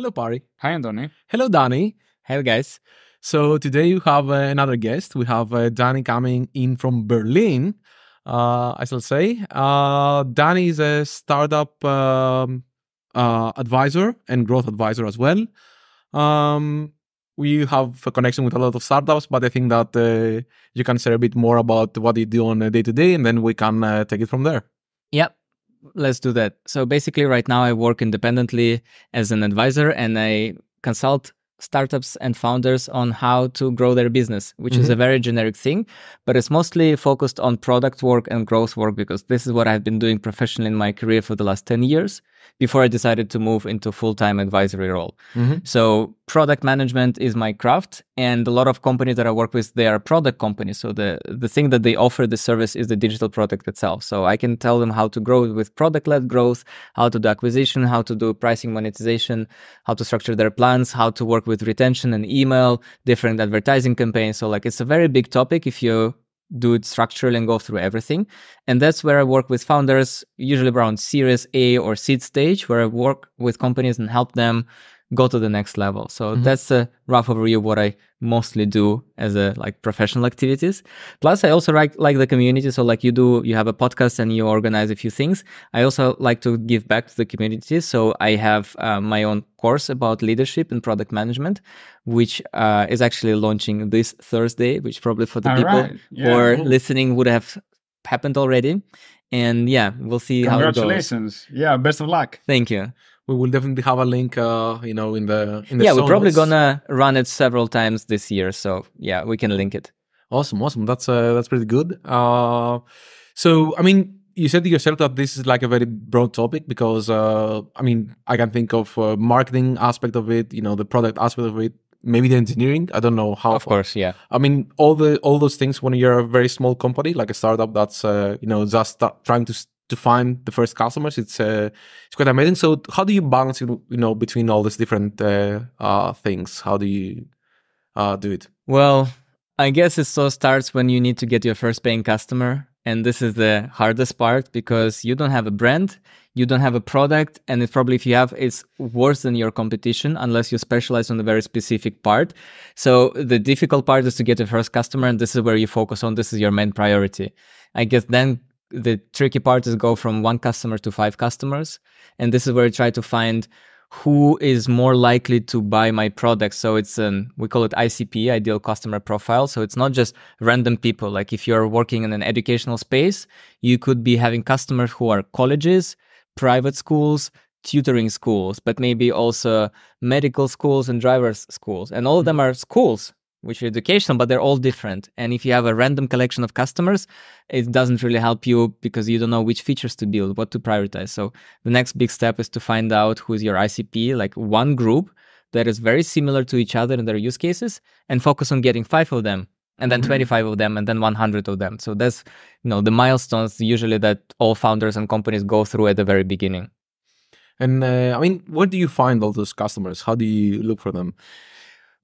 Hello, Pari. Hi, Antoni. Hello, Dani. Hey, guys. So today you have uh, another guest. We have uh, Dani coming in from Berlin, uh, I shall say. Uh, Dani is a startup um, uh, advisor and growth advisor as well. Um, we have a connection with a lot of startups, but I think that uh, you can share a bit more about what you do on a day to day, and then we can uh, take it from there. Yep. Let's do that. So basically, right now I work independently as an advisor and I consult startups and founders on how to grow their business, which mm-hmm. is a very generic thing, but it's mostly focused on product work and growth work because this is what I've been doing professionally in my career for the last 10 years before I decided to move into full-time advisory role. Mm-hmm. So product management is my craft and a lot of companies that I work with they are product companies. So the the thing that they offer the service is the digital product itself. So I can tell them how to grow with product-led growth, how to do acquisition, how to do pricing monetization, how to structure their plans, how to work with retention and email, different advertising campaigns. So like it's a very big topic if you do it structurally and go through everything. And that's where I work with founders, usually around Series A or seed stage, where I work with companies and help them go to the next level. So mm-hmm. that's a rough overview of what I mostly do as a like professional activities. Plus, I also like like the community. So like you do, you have a podcast and you organize a few things. I also like to give back to the community. So I have uh, my own course about leadership and product management, which uh, is actually launching this Thursday, which probably for the All people right. yeah, who are cool. listening would have happened already. And yeah, we'll see how it goes. Congratulations. Yeah, best of luck. Thank you we will definitely have a link uh, you know in the in the yeah we're probably gonna run it several times this year so yeah we can link it. Awesome awesome. That's uh, that's pretty good. Uh, so i mean you said to yourself that this is like a very broad topic because uh, i mean i can think of uh, marketing aspect of it you know the product aspect of it maybe the engineering. I don't know how of course yeah. I mean all the all those things when you're a very small company like a startup that's uh, you know just trying to to find the first customers. It's uh, it's quite amazing. So how do you balance you know between all these different uh, uh, things? How do you uh, do it? Well, I guess it so starts when you need to get your first paying customer, and this is the hardest part because you don't have a brand, you don't have a product, and it's probably if you have, it's worse than your competition unless you specialize on a very specific part. So the difficult part is to get your first customer, and this is where you focus on. This is your main priority. I guess then the tricky part is go from one customer to five customers. And this is where I try to find who is more likely to buy my product. So it's an, we call it ICP, ideal customer profile. So it's not just random people. Like if you're working in an educational space, you could be having customers who are colleges, private schools, tutoring schools, but maybe also medical schools and drivers schools. And all of them mm-hmm. are schools which are educational, but they're all different. And if you have a random collection of customers, it doesn't really help you because you don't know which features to build, what to prioritize. So the next big step is to find out who's your ICP, like one group that is very similar to each other in their use cases, and focus on getting five of them, and then mm-hmm. 25 of them, and then 100 of them. So that's you know the milestones usually that all founders and companies go through at the very beginning. And uh, I mean, where do you find all those customers? How do you look for them?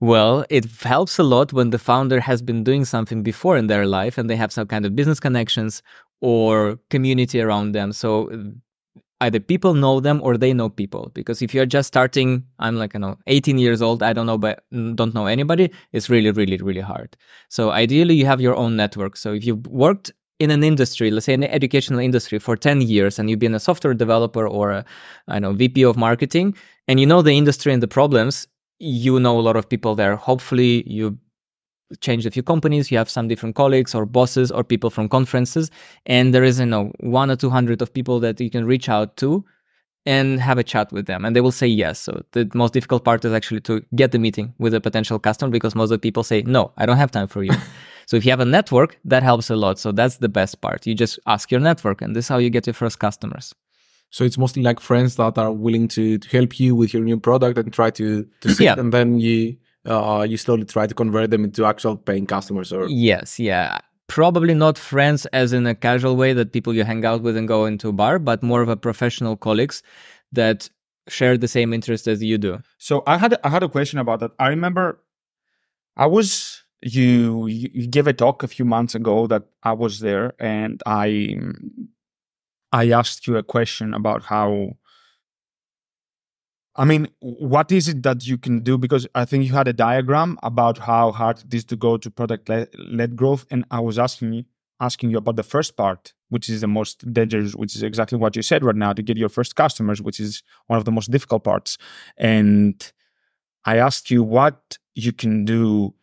Well, it helps a lot when the founder has been doing something before in their life and they have some kind of business connections or community around them. So either people know them or they know people. Because if you're just starting, I'm like, you know, 18 years old, I don't know, but don't know anybody, it's really, really, really hard. So ideally, you have your own network. So if you've worked in an industry, let's say the educational industry for 10 years and you've been a software developer or a I know VP of marketing and you know the industry and the problems, you know a lot of people there. Hopefully, you changed a few companies. You have some different colleagues or bosses or people from conferences, and there is you know one or two hundred of people that you can reach out to and have a chat with them, and they will say yes. So the most difficult part is actually to get the meeting with a potential customer because most of the people say no, I don't have time for you. so if you have a network, that helps a lot. So that's the best part. You just ask your network, and this is how you get your first customers. So it's mostly like friends that are willing to, to help you with your new product and try to to see yeah. it, and then you uh, you slowly try to convert them into actual paying customers. Or yes, yeah, probably not friends as in a casual way that people you hang out with and go into a bar, but more of a professional colleagues that share the same interest as you do. So I had I had a question about that. I remember I was you you gave a talk a few months ago that I was there and I I asked you a question about how I mean, what is it that you can do? Because I think you had a diagram about how hard it is to go to product led growth, and I was asking you asking you about the first part, which is the most dangerous, which is exactly what you said right now, to get your first customers, which is one of the most difficult parts. And I asked you what you can do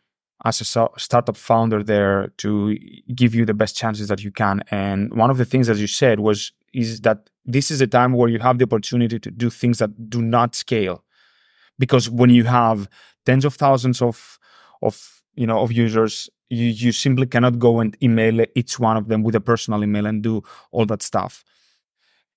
as a startup founder there to give you the best chances that you can. And one of the things that you said was is that this is a time where you have the opportunity to do things that do not scale because when you have tens of thousands of of you know of users you you simply cannot go and email each one of them with a personal email and do all that stuff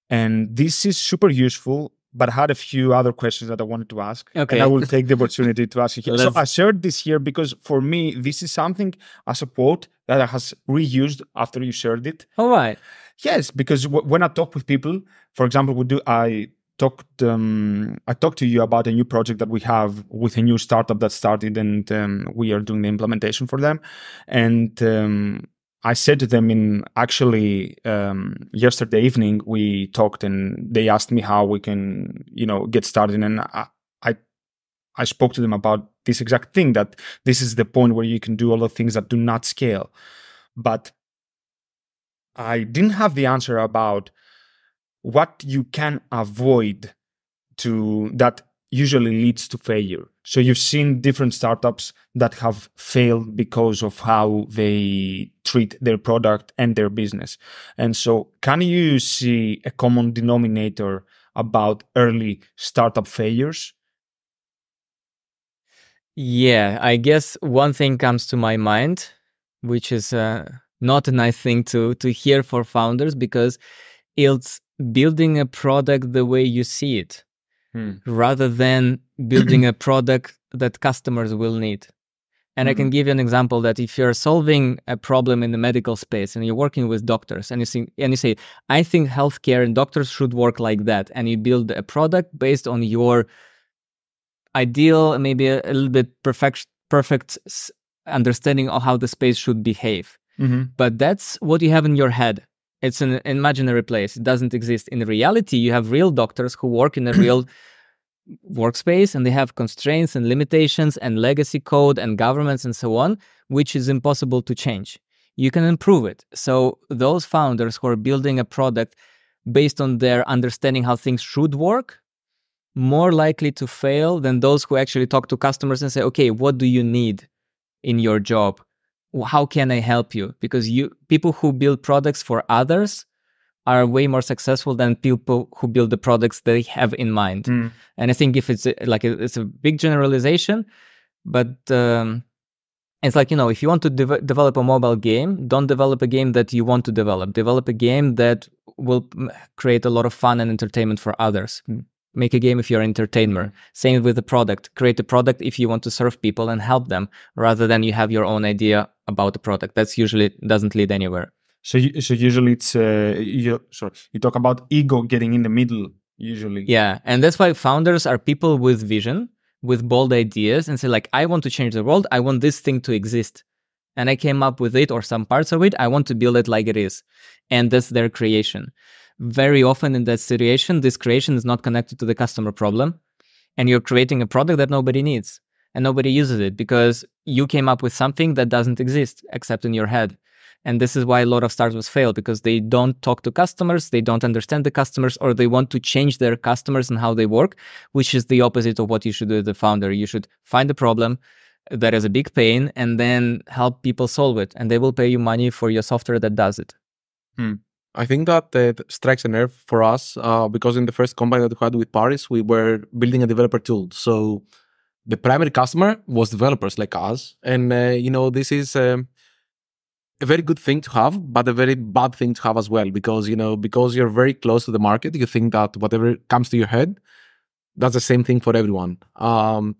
and this is super useful but I had a few other questions that I wanted to ask. Okay. And I will take the opportunity to ask you here. so I shared this here because for me, this is something as a quote that I has reused after you shared it. All right. Yes, because w- when I talk with people, for example, we do I talked um, I talked to you about a new project that we have with a new startup that started, and um, we are doing the implementation for them. And um, I said to them in actually um, yesterday evening we talked, and they asked me how we can you know get started, and I, I I spoke to them about this exact thing that this is the point where you can do all the things that do not scale, but I didn't have the answer about what you can avoid to that usually leads to failure. So you've seen different startups that have failed because of how they treat their product and their business. And so can you see a common denominator about early startup failures? Yeah, I guess one thing comes to my mind, which is uh, not a nice thing to to hear for founders because it's building a product the way you see it hmm. rather than building a product that customers will need and mm-hmm. i can mm-hmm. give you an example that if you're solving a problem in the medical space and you're working with doctors and you see and you say i think healthcare and doctors should work like that and you build a product based on your ideal maybe a, a little bit perfect perfect understanding of how the space should behave Mm-hmm. But that's what you have in your head. It's an imaginary place. It doesn't exist. In reality, you have real doctors who work in a real workspace and they have constraints and limitations and legacy code and governments and so on, which is impossible to change. You can improve it. So, those founders who are building a product based on their understanding how things should work, more likely to fail than those who actually talk to customers and say, okay, what do you need in your job? How can I help you? Because you people who build products for others are way more successful than people who build the products they have in mind. Mm. And I think if it's a, like a, it's a big generalization, but um, it's like you know if you want to de- develop a mobile game, don't develop a game that you want to develop. Develop a game that will create a lot of fun and entertainment for others. Mm make a game if you're an entertainer. Same with the product. Create a product if you want to serve people and help them, rather than you have your own idea about the product. That's usually doesn't lead anywhere. So, so usually it's uh, you. Sorry, you talk about ego getting in the middle. Usually, yeah, and that's why founders are people with vision, with bold ideas, and say like, I want to change the world. I want this thing to exist, and I came up with it or some parts of it. I want to build it like it is, and that's their creation very often in that situation, this creation is not connected to the customer problem. And you're creating a product that nobody needs and nobody uses it because you came up with something that doesn't exist except in your head. And this is why a lot of startups fail because they don't talk to customers, they don't understand the customers, or they want to change their customers and how they work, which is the opposite of what you should do as a founder. You should find a problem that is a big pain and then help people solve it. And they will pay you money for your software that does it. Hmm. I think that uh, strikes a nerve for us uh, because in the first company that we had with Paris, we were building a developer tool. So the primary customer was developers like us, and uh, you know this is um, a very good thing to have, but a very bad thing to have as well because you know because you're very close to the market, you think that whatever comes to your head, that's the same thing for everyone. Um,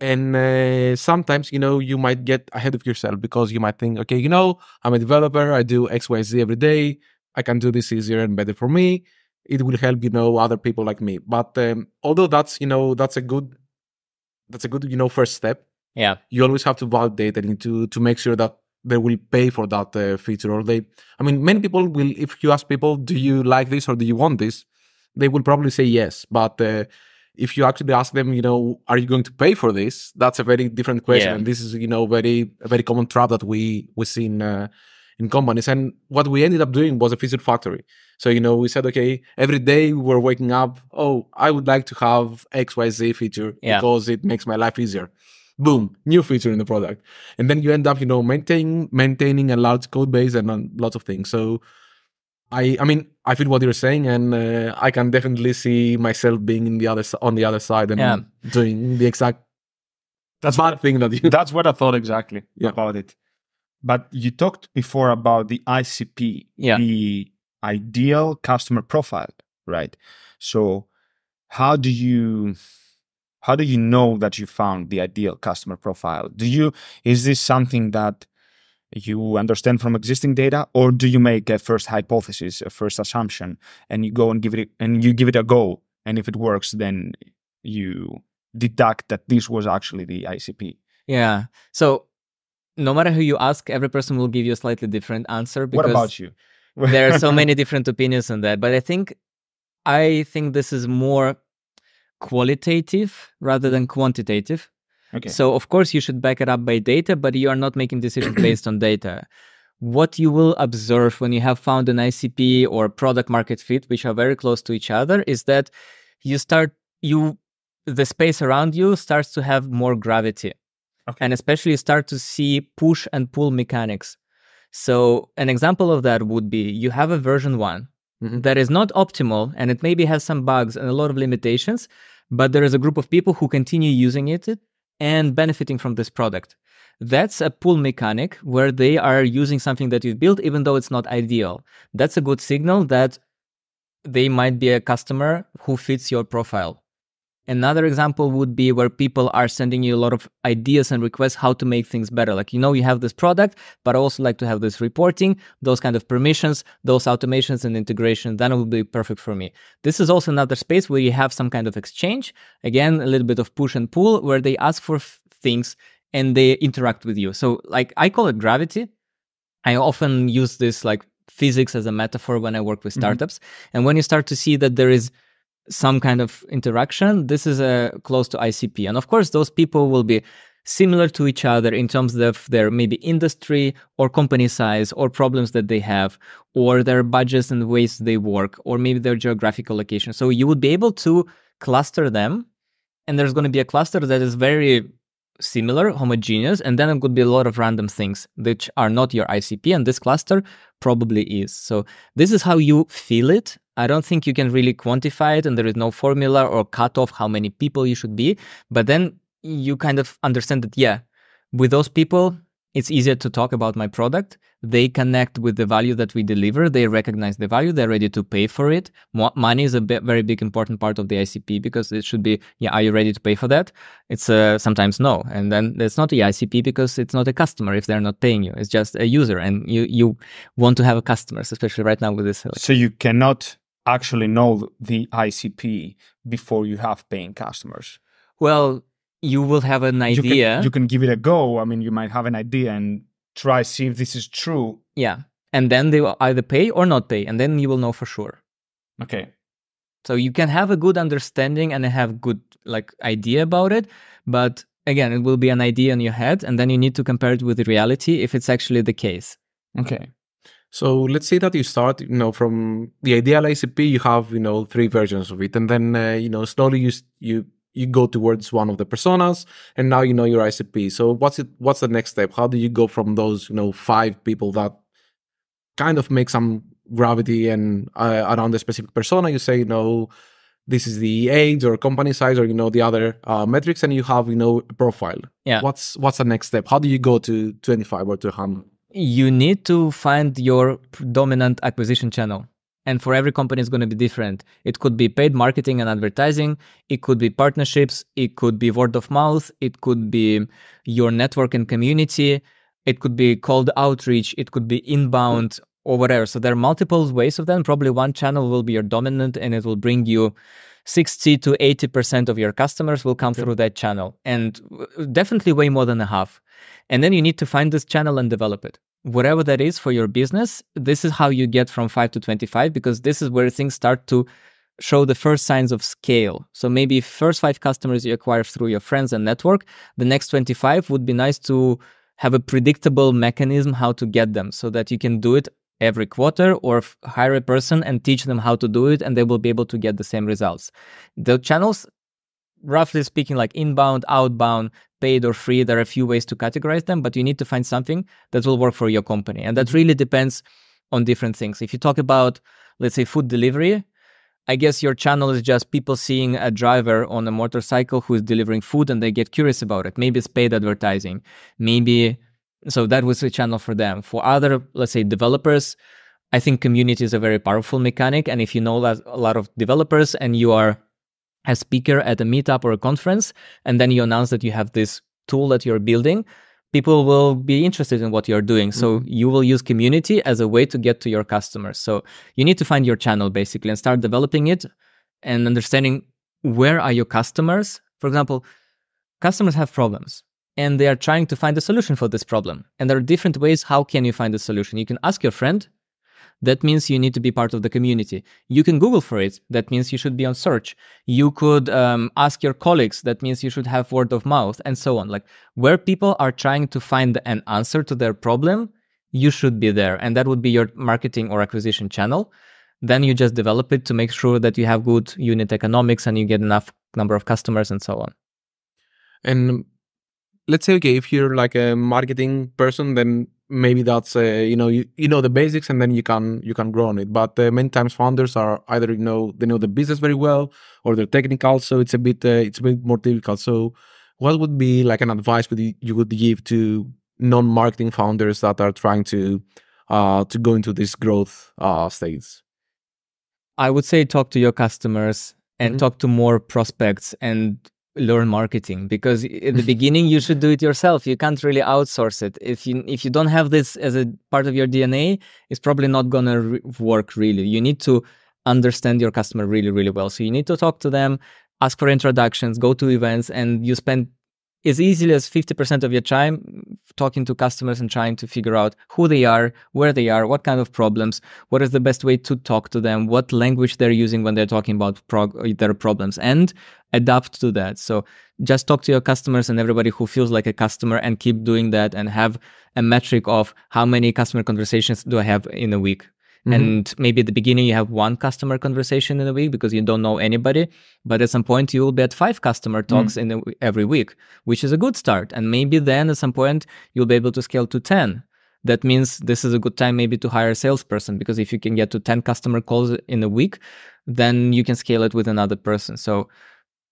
and uh, sometimes you know you might get ahead of yourself because you might think okay you know i'm a developer i do xyz every day i can do this easier and better for me. It will help you know other people like me. But um, although that's you know that's a good that's a good you know first step yeah. you always have to validate and to to make sure that they will pay for that uh, feature or they i mean many people will if you ask people do you like this or do you want this? they will probably say yes. But uh, if you actually ask them, you know, are you going to pay for this? That's a very different question. Yeah. And this is, you know, very a very common trap that we we see in uh, in companies. And what we ended up doing was a feature factory. So you know, we said, okay, every day we were waking up. Oh, I would like to have X Y Z feature Yeah. because it makes my life easier. Boom, new feature in the product, and then you end up, you know, maintaining maintaining a large code base and uh, lots of things. So I I mean I feel what you're saying, and uh, I can definitely see myself being in the other on the other side and Yeah. doing the exact That's bad thing that you. That's what I thought exactly Yeah. about it. But you talked before about the ICP, Yeah. the ideal customer profile, right? So how do you how do you know that you found the ideal customer profile? Do you is this something that you understand from existing data or do you make a first hypothesis, a first assumption and you go and give it and you give it a go and if it works then you deduct that this was actually the ICP? Yeah. So no matter who you ask, every person will give you a slightly different answer because What about you? there are so many different opinions on that. But I think I think this is more qualitative rather than quantitative. Okay. So of course you should back it up by data, but you are not making decisions based on data. What you will observe when you have found an ICP or product market fit, which are very close to each other, is that you start you the space around you starts to have more gravity. Okay. And especially you start to see push and pull mechanics. So an example of that would be you have a version one Mhm. that is not optimal and it maybe has some bugs and a lot of limitations, but there is a group of people who continue using it and benefiting from this product. That's a pull mechanic where they are using something that you've built, even though it's not ideal. That's a good signal that they might be a customer who fits your profile. Another example would be where people are sending you a lot of ideas and requests how to make things better. Like, you know, you have this product, but I also like to have this reporting, those kind of permissions, those automations and integration. Then it would be perfect for me. This is also another space where you have some kind of exchange. Again, a little bit of push and pull where they ask for f- things and they interact with you. So, like, I call it gravity. I often use this like physics as a metaphor when I work with Mhm. startups. And when you start to see that there is some kind of interaction, this is uh, close to ICP. And of course, those people will be similar to each other in terms of their maybe industry or company size or problems that they have or their budgets and ways they work or maybe their geographical location. So you would be able to cluster them and there's going to be a cluster that is very similar, homogeneous, and then it could be a lot of random things which are not your ICP, and this cluster probably is. So this is how you feel it. I don't think you can really quantify it, and there is no formula or cutoff how many people you should be. But then you kind of understand that, yeah, with those people, it's easier to talk about my product. They connect with the value that we deliver. They recognize the value. They're ready to pay for it. Mo- money is a very big important part of the ICP because it should be, yeah, are you ready to pay for that? It's uh, sometimes no, and then it's not the ICP because it's not a customer if they're not paying you. It's just a user, and you you want to have a customers, especially right now with this. uh, So you cannot actually know the ICP before you have paying customers. Well, you will have an You can- idea. You can, give it a go. I mean, you might have an idea and try see if this is true. yeah, and then they will either pay or not pay, and then you will know for sure. Okay. So you can have a good understanding and have good like idea about it, but again, it will be an idea in your head, and then you need to compare it with the reality if it's actually the case. Okay. So let's say that you start, you know, from the ideal ICP, you have, you know, three versions of it, and then, uh, you know, slowly you you you go towards one of the personas, and now you know your ICP. So what's it? What's the next step? How do you go from those, you know, five people that kind of make some gravity and uh, around the specific persona? You say, you know, this is the age or company size or you know the other uh, metrics, and you have, you know, a profile. Yeah. What's what's the next step? How do you go to twenty five or to hundred? you need to find your dominant acquisition channel. And for every company, it's going to be different. It could be paid marketing and advertising. It could be partnerships. It could be word of mouth. It could be your network and community. It could be cold outreach. It could be inbound or whatever. So there are multiple ways of them. Probably one channel will be your dominant and it will bring you 60 to 80% of your customers will come through that channel and definitely way more than a half. And then you need to find this channel and develop it. Whatever that is for your business, this is how you get from 5 to 25 because this is where things start to show the first signs of scale. So maybe first five customers you acquire through your friends and network, the next 25 would be nice to have a predictable mechanism how to get them so that you can do it every quarter or hire a person and teach them how to do it and they will be able to get the same results. The channels roughly speaking like inbound, outbound, paid or free, there are a few ways to categorize them, but you need to find something that will work for your company. And that mm-hmm. really depends on different things. If you talk about let's say food delivery, I guess your channel is just people seeing a driver on a motorcycle who is delivering food and they get curious about it. Maybe it's paid advertising. Maybe so that was a channel for them. For other, let's say, developers, I think community is a very powerful mechanic. And if you know a lot of developers and you are a speaker at a meetup or a conference, and then you announce that you have this tool that you're building, people will be interested in what you're doing. So mm-hmm. you will use community as a way to get to your customers. So you need to find your channel basically and start developing it and understanding where are your customers. For example, customers have problems and they are trying to find a solution for this problem. And there are different ways how can you find a solution. You can ask your friend. That means you need to be part of the community. You can Google for it. That means you should be on search. You could um, ask your colleagues. That means you should have word of mouth and so on. Like where people are trying to find an answer to their problem, you should be there. And that would be your marketing or acquisition channel. Then you just develop it to make sure that you have good unit economics and you get enough number of customers and so on. And let's say okay if you're like a marketing person then maybe that's uh, you know you, you know the basics and then you can you can grow on it. But uh, many times founders are either you know they know the business very well or they're technical so it's a bit uh, it's a bit more difficult. So what would be like an advice would you, you would give to non-marketing founders that are trying to uh to go into this growth uh states i would say talk to your customers and mm-hmm. talk to more prospects and learn marketing because in the mm-hmm. beginning you should do it yourself. You can't really outsource it. If you if you don't have this as a part of your dna it's probably not going to re- work really. You need to understand your customer really really well. So you need to talk to them ask for introductions go to events and you spend as easily as 50% of your time talking to customers and trying to figure out who they are, where they are, what kind of problems, what is the best way to talk to them, what language they're using when they're talking about prog- their problems, and adapt to that. So just talk to your customers and everybody who feels like a customer and keep doing that and have a metric of how many customer conversations do I have in a week. Mm-hmm. And maybe at the beginning you have one customer conversation in a week because you don't know anybody, but at some point you will be at five customer mm. talks mm-hmm. in a, every week, which is a good start. And maybe then at some point you'll be able to scale to 10. That means this is a good time maybe to hire a salesperson because if you can get to 10 customer calls in a week, then you can scale it with another person. So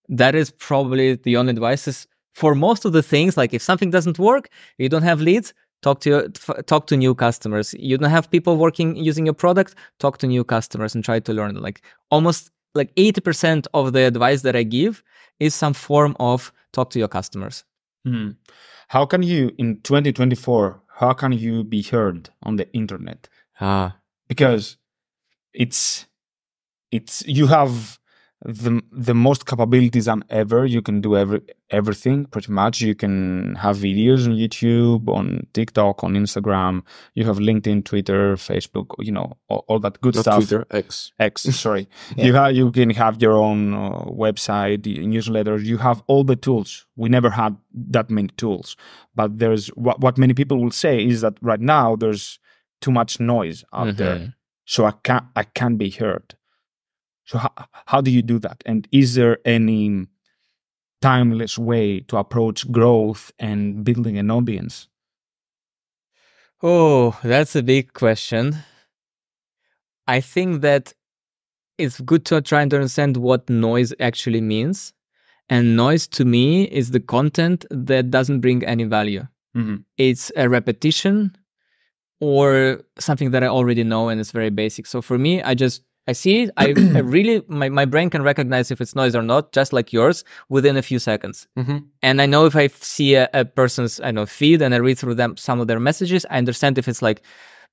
that is probably the only advice is for most of the things like if something doesn't work you don't have leads talk to talk to new customers. You don't have people working using your product talk to new customers and try to learn. Like almost like 80% of the advice that i give is some form of talk to your customers. Hmm. how can you in 2024 how can you be heard on the internet? Ah. Because it's it's you have the the most capabilities than ever. You can do every everything pretty much. You can have videos on YouTube, on TikTok, on Instagram. You have LinkedIn, Twitter, Facebook. You know all, all that good Not stuff. Twitter, X. X. Sorry. yeah. You have you can have your own uh, website, newsletter. You have all the tools. We never had that many tools, but there's what what many people will say is that right now there's too much noise out mm-hmm. there, so I can't I can't be heard so how, how do you do that? And is there any timeless way to approach growth and building an audience? Oh, that's a big question. I think that it's good to try and understand what noise actually means. And noise to me is the content that doesn't bring any value. Mm-hmm. It's a repetition or something that I already know and it's very basic. So for me, I just I see it. I, I, really, my, my brain can recognize if it's noise or not, just like yours, within a few seconds. Mm-hmm. And I know if I see a, a, person's, I know, feed and I read through them some of their messages, I understand if it's like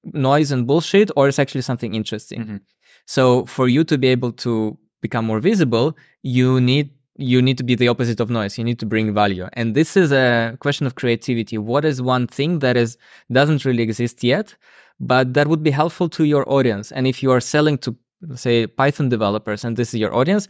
noise and bullshit or it's actually something interesting. Mm-hmm. So for you to be able to become more visible, you need you need to be the opposite of noise. You need to bring value. And this is a question of creativity. What is one thing that is doesn't really exist yet, but that would be helpful to your audience? And if you are selling to say Python developers, and this is your audience,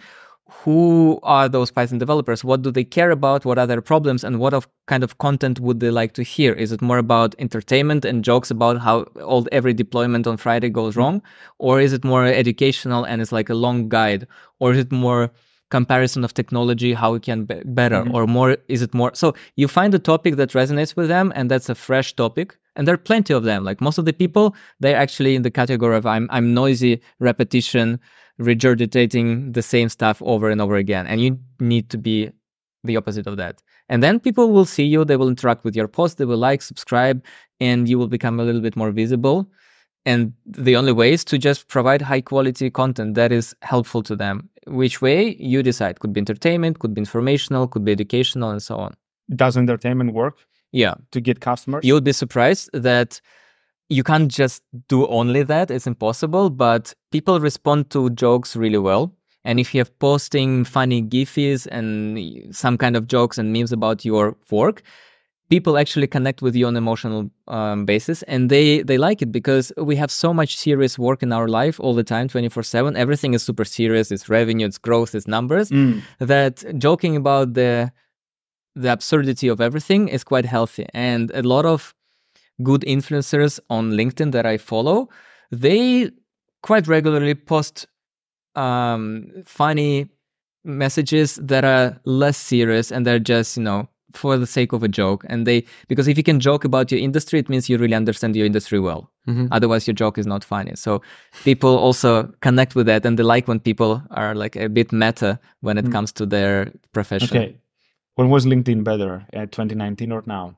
who are those Python developers? What do they care about? What are their problems? And what of kind of content would they like to hear? Is it more about entertainment and jokes about how all every deployment on Friday goes wrong, or is it more educational and it's like a long guide, or is it more comparison of technology, how it can be better, mm-hmm. or more? Is it more? So you find a topic that resonates with them, and that's a fresh topic. And there are plenty of them. Like most of the people, they're actually in the category of I'm I'm noisy repetition regurgitating the same stuff over and over again. And you need to be the opposite of that. And then people will see you, they will interact with your post, they will like, subscribe, and you will become a little bit more visible. And the only way is to just provide high quality content that is helpful to them. Which way you decide. Could be entertainment, could be informational, could be educational, and so on. Does entertainment work? Yeah. To get customers? You would be surprised that you can't just do only that. It's impossible, but people respond to jokes really well. And if you have posting funny gifs and some kind of jokes and memes about your work, people actually connect with you on emotional um, basis and they they like it because we have so much serious work in our life all the time 24/7 everything is super serious it's revenue it's growth it's numbers mm. that joking about the the absurdity of everything is quite healthy and a lot of good influencers on LinkedIn that I follow, they quite regularly post um, funny messages that are less serious and they're just, you know, for the sake of a joke. And they, because if you can joke about your industry, it means you really understand your industry well. Mm-hmm. Otherwise, your joke is not funny. So people also connect with that and they like when people are like a bit meta when it mm. comes to their profession. Okay. When was LinkedIn better? At 2019 or now?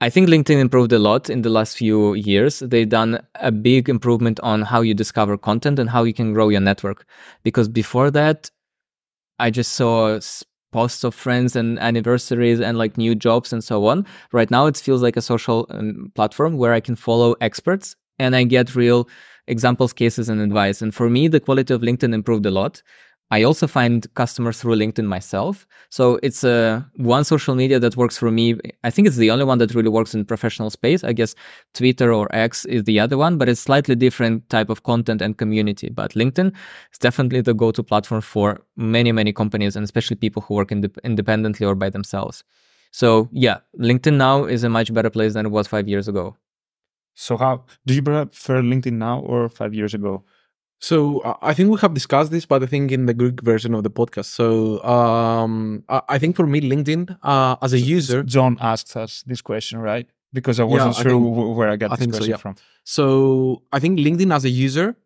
I think LinkedIn improved a lot in the last few years. They've done a big improvement on how you discover content and how you can grow your network. Because before that, I just saw posts of friends and anniversaries and like new jobs and so on. Right now, it feels like a social um, platform where I can follow experts and I get real examples, cases, and advice. And for me, the quality of LinkedIn improved a lot. I also find customers through LinkedIn myself. So it's a uh, one social media that works for me. I think it's the only one that really works in professional space. I guess Twitter or X is the other one, but it's slightly different type of content and community. But LinkedIn is definitely the go-to platform for many, many companies and especially people who work ind- independently or by themselves. So yeah, LinkedIn now is a much better place than it was five years ago. So how do you prefer LinkedIn now or five years ago? So I think we have discussed this, but I think in the Greek version of the podcast. So um, I think for me, LinkedIn uh, as a user, John asked us this question, right? Because I wasn't yeah, sure I think, where I got I this question so, yeah. from. So I think LinkedIn as a user,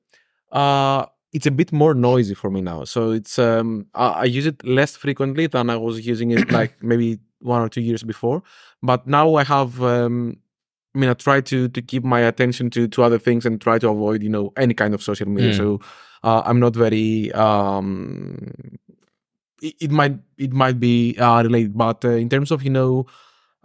uh, it's a bit more noisy for me now. So it's um, I, I use it less frequently than I was using it like maybe one or two years before. But now I have um, I mean, I try to to keep my attention to to other things and try to avoid, you know, any kind of social media. Mm. So uh, I'm not very. Um, it, it might it might be uh, related, but uh, in terms of you know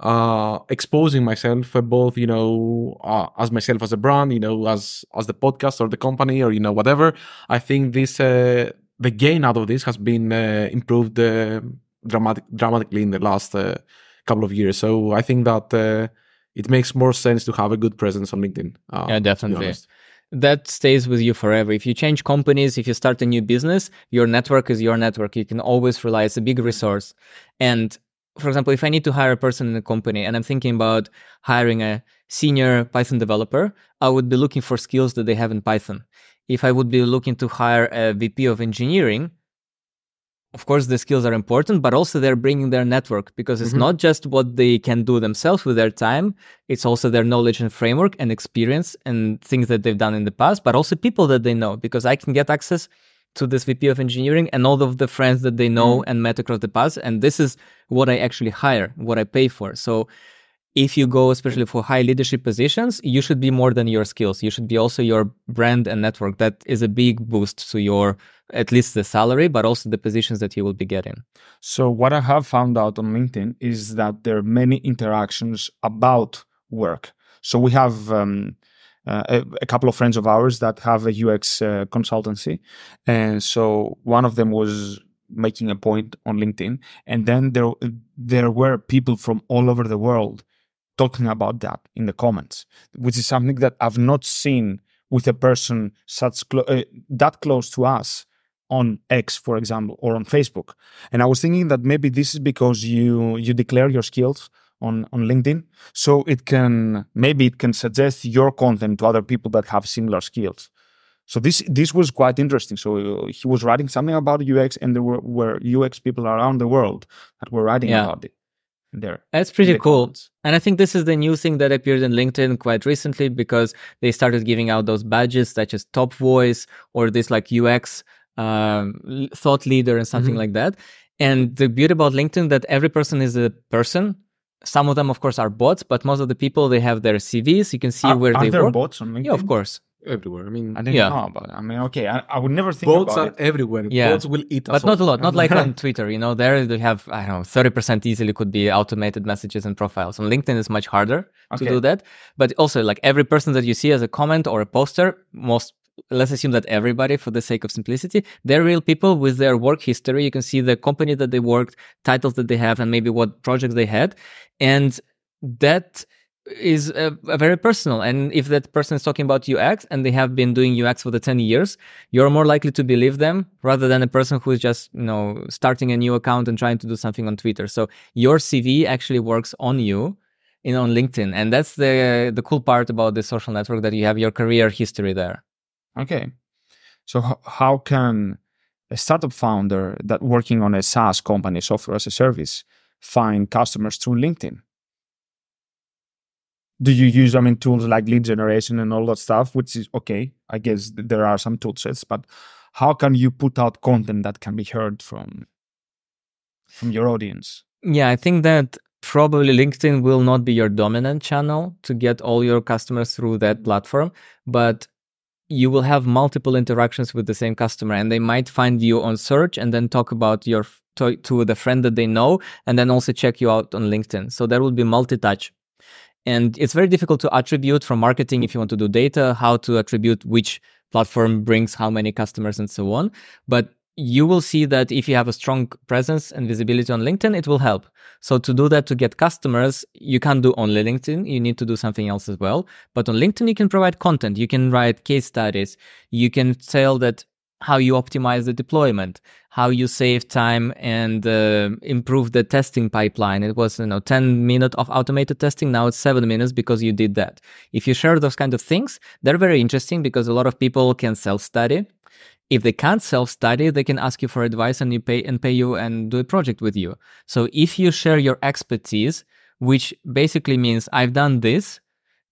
uh, exposing myself uh, both you know uh, as myself as a brand you know as as the podcast or the company or you know whatever i think this uh, the gain out of this has been uh, improved dramatic dramatically in the last couple of years so i think that it makes more sense to have a good presence on LinkedIn. Uh, yeah, definitely. That stays with you forever. If you change companies, if you start a new business, your network is your network. You can always rely. It's a big resource. And for example, if I need to hire a person in a company and I'm thinking about hiring a senior Python developer, I would be looking for skills that they have in Python. If I would be looking to hire a VP of engineering, of course the skills are important but also they're bringing their network because it's mm-hmm. not just what they can do themselves with their time it's also their knowledge and framework and experience and things that they've done in the past but also people that they know because i can get access to this vp of engineering and all of the friends that they know mm-hmm. and met across the past and this is what i actually hire what i pay for so if you go especially for high leadership positions you should be more than your skills. You should be also your brand and network. That is a big boost to your at least the salary but also the positions that you will be getting. So what i have found out on linkedin is that there are many interactions about work. So we have um, uh, a, a, couple of friends of ours that have a ux uh, consultancy. And so one of them was making a point on linkedin. And then there there were people from all over the world talking about that in the comments, which is something that I've not seen with a person such clo- uh, that close to us on X, for example, or on Facebook. And I was thinking that maybe this is because you you declare your skills on on LinkedIn, so it can maybe it can suggest your content to other people that have similar skills. So this this was quite interesting. So uh, he was writing something about UX, and there were, were UX people around the world that were writing Yeah. about it. There, That's pretty cool. comments. And I think this is the new thing that appeared in LinkedIn quite recently because they started giving out those badges such as top voice or this like UX um, thought leader and something Mhm. like that. And the beauty about LinkedIn that every person is a person. Some of them, of course, are bots, but most of the people they have their CVs. You can see Are, where are they there work. bots on LinkedIn? Yeah, of course. Everywhere. I mean, I didn't Yeah. know about. It. I mean, okay, I, I would never think bots about are it. everywhere. Yeah. Bots will eat us. but not a lot not like on twitter you know there they have i don't know 30% easily could be automated messages and profiles on linkedin it's much harder to do that but also like every person that you see as a comment or a poster most let's assume that everybody for the sake of simplicity they're real people with their work history you can see the company that they worked titles that they have and maybe what projects they had and that is a, a very personal and if that person is talking about ux and they have been doing ux for the 10 years you're more likely to believe them rather than a person who is just you know starting a new account and trying to do something on twitter so your cv actually works on you in on linkedin and that's the the cool part about the social network that you have your career history there Okay. So how can a startup founder that working on a SaaS company, software as a service, find customers through LinkedIn? Do you use, I mean, tools like lead generation and all that stuff, which is okay. I guess there are some tool sets, but how can you put out content that can be heard from from your audience? Yeah, I think that probably LinkedIn will not be your dominant channel to get all your customers through that platform, but you will have multiple interactions with the same customer and they might find you on search and then talk about your to, to the friend that they know and then also check you out on LinkedIn. So there will be multi-touch. And it's very difficult to attribute from marketing if you want to do data, how to attribute which platform brings how many customers and so on. But you will see that if you have a strong presence and visibility on LinkedIn, it will help. So to do that, to get customers, you can't do only LinkedIn. You need to do something else as well. But on LinkedIn, you can provide content. You can write case studies. You can tell that how you optimize the deployment, how you save time and uh, improve the testing pipeline. It was, you know, 10 minutes of automated testing. Now it's seven minutes because you did that. If you share those kind of things, they're very interesting because a lot of people can self-study. If they can't self-study, they can ask you for advice and you pay and pay you and do a project with you. So if you share your expertise, which basically means I've done this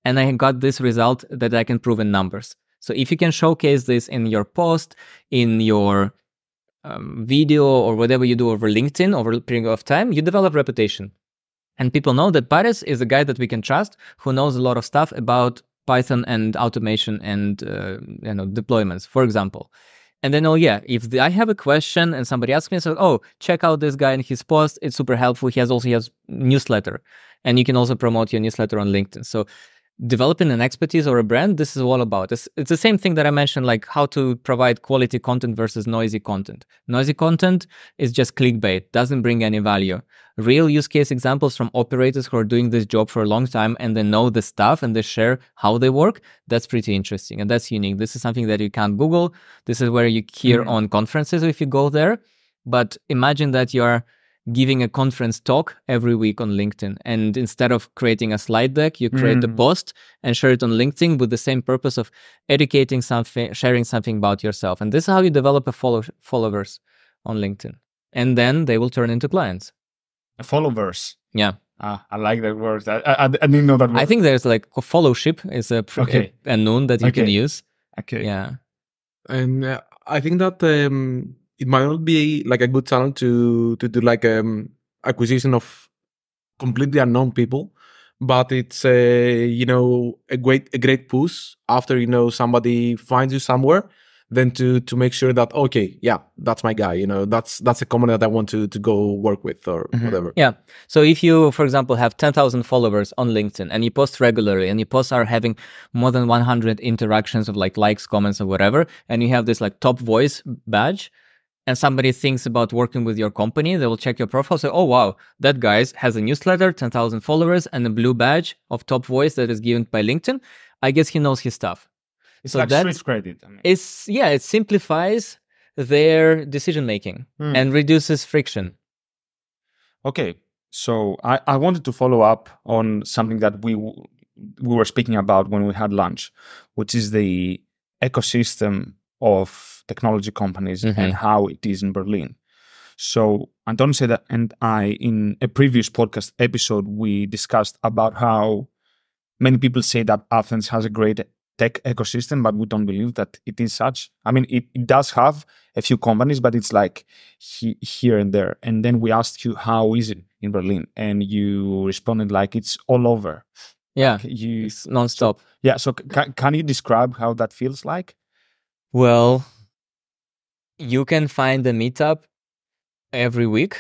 and I got this result that I can prove in numbers. So if you can showcase this in your post, in your um, video or whatever you do over LinkedIn over a period of time, you develop reputation. And people know that Paris is a guy that we can trust who knows a lot of stuff about Python and automation and uh, you know deployments, for example. And then, oh yeah, if the, I have a question and somebody asks me, so oh, check out this guy and his post. It's super helpful. He has also he has newsletter, and you can also promote your newsletter on LinkedIn. So developing an expertise or a brand, this is all about. It's, it's the same thing that I mentioned, like how to provide quality content versus noisy content. Noisy content is just clickbait, doesn't bring any value. Real use case examples from operators who are doing this job for a long time and they know the stuff and they share how they work, that's pretty interesting and that's unique. This is something that you can't Google. This is where you hear Mhm. on conferences if you go there. But imagine that you are giving a conference talk every week on LinkedIn. And instead of creating a slide deck, you create a Mm. post and share it on LinkedIn with the same purpose of educating something, sharing something about yourself. And this is how you develop a follow- followers on LinkedIn. And then they will turn into clients. Followers. Yeah. Ah, I like that word. I, I, I didn't know that word. I think there's like a followship is a, pr- Okay. a, a noun that you can use. okay. Yeah. and uh, I think that um, it might not be like a good channel to to do like um acquisition of completely unknown people, but it's a you know a great a great push after you know somebody finds you somewhere, then to to make sure that okay yeah that's my guy you know that's that's a company that I want to to go work with or Mhm. whatever. Yeah. So if you, for example, have 10,000 followers on LinkedIn and you post regularly and your posts are having more than 100 interactions of like likes, comments, or whatever, and you have this like top voice badge, and somebody thinks about working with your company, they will check your profile, say, oh, wow, that guy has a newsletter, 10,000 followers, and a blue badge of top voice that is given by LinkedIn. I guess he knows his stuff. It's So like that's- street credit. I mean. It's yeah, it simplifies their decision making Hmm. and reduces friction. Okay, so I, I wanted to follow up on something that we w- we were speaking about when we had lunch, which is the ecosystem of technology companies Mhm. and how it is in Berlin. So Anton said that, and I, in a previous podcast episode, we discussed about how many people say that Athens has a great tech ecosystem, but we don't believe that it is such. I mean, it, it does have a few companies, but it's like he, here and there. And then we asked you, how is it in Berlin? And you responded like it's all over. Yeah, You, it's nonstop. yeah. So c- can you describe how that feels like? Well, you can find a meetup every week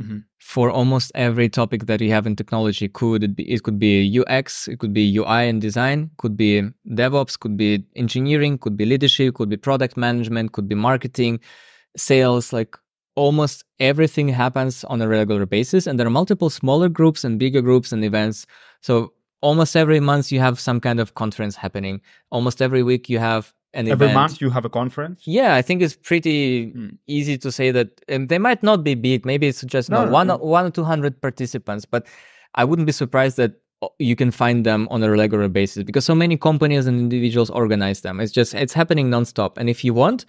Mhm. for almost every topic that you have in technology. Could it be? It could be UX, it could be UI and design, could be DevOps, could be engineering, could be leadership, could be product management, could be marketing, sales. Like almost everything happens on a regular basis, and there are multiple smaller groups and bigger groups and events. So almost every month you have some kind of conference happening. Almost every week you have an Every event. month you have a conference. Yeah, I think it's pretty Mm. easy to say that um, they might not be big. Maybe it's just No, no, one, no. one or two hundred participants, but I wouldn't be surprised that uh, you can find them on a regular basis because so many companies and individuals organize them. It's just it's happening nonstop, and if you want,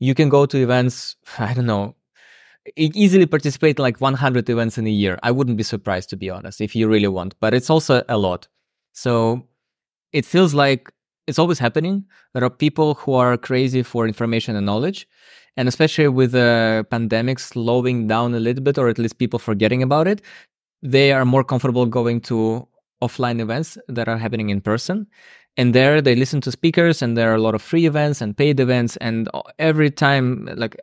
you can go to events. I don't know. Easily participate in like 100 events in a year. I wouldn't be surprised to be honest if you really want, but it's also a lot. So it feels like it's always happening. There are people who are crazy for information and knowledge. And especially with the pandemic slowing down a little bit, or at least people forgetting about it, they are more comfortable going to offline events that are happening in person. And there they listen to speakers, and there are a lot of free events and paid events. And every time, like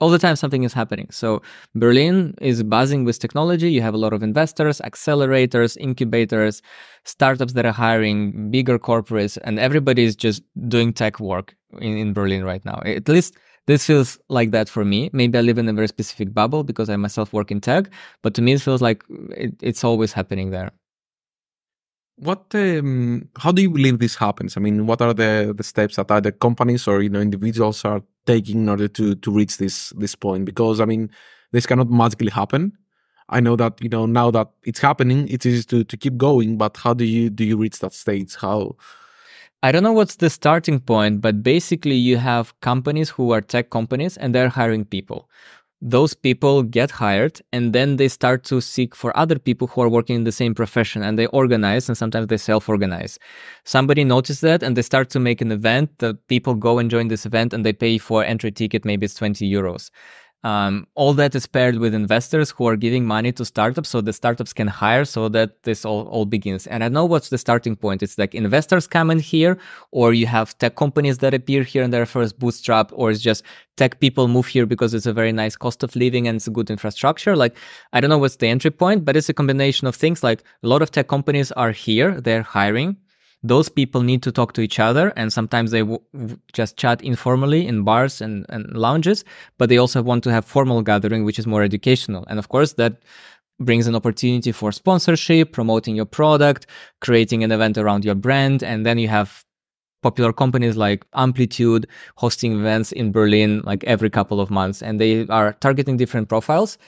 all the time something is happening. So Berlin is buzzing with technology. You have a lot of investors, accelerators, incubators, startups that are hiring, bigger corporates, and everybody is just doing tech work in, in Berlin right now. At least this feels like that for me. Maybe I live in a very specific bubble because I myself work in tech, but to me it feels like it, it's always happening there. What? Um, how do you believe this happens? I mean, what are the the steps that either companies or you know individuals are taking in order to to reach this this point? Because I mean, this cannot magically happen. I know that you know now that it's happening, it's easy to to keep going. But how do you do you reach that stage? How? I don't know what's the starting point, but basically you have companies who are tech companies and they're hiring people. Those people get hired and then they start to seek for other people who are working in the same profession and they organize and sometimes they self organize. Somebody noticed that and they start to make an event that people go and join this event and they pay for entry ticket, maybe it's 20 euros. Um, all that is paired with investors who are giving money to startups so the startups can hire so that this all, all begins. And I know what's the starting point. It's like investors come in here, or you have tech companies that appear here and they're first bootstrap, or it's just tech people move here because it's a very nice cost of living and it's a good infrastructure. Like, I don't know what's the entry point, but it's a combination of things like a lot of tech companies are here, they're hiring those people need to talk to each other and sometimes they w- w- just chat informally in bars and, and lounges but they also want to have formal gathering which is more educational. And of course that brings an opportunity for sponsorship promoting your product creating an event around your brand and then you have popular companies like amplitude hosting events in berlin like every couple of months and they are targeting different profiles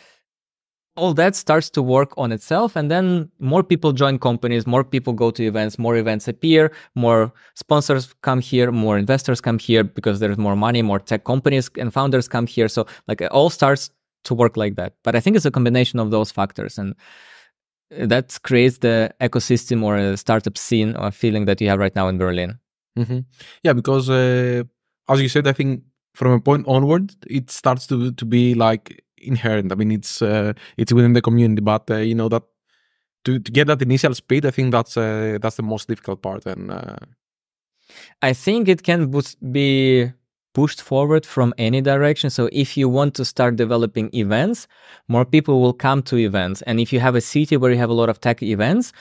all that starts to work on itself and then more people join companies more people go to events more events appear more sponsors come here more investors come here because there's more money more tech companies and founders come here. So like it all starts to work like that. But i think it's a combination of those factors and that creates the ecosystem or a startup scene or feeling that you have right now in berlin. Hmm Yeah, because uh, as you said, I think from a point onward, it starts to to be like inherent. I mean, it's uh, it's within the community, but uh, you know that to to get that initial speed, I think that's uh, that's the most difficult part. And uh, I think it can be pushed forward from any direction. So if you want to start developing events, more people will come to events. And if you have a city where you have a lot of tech events,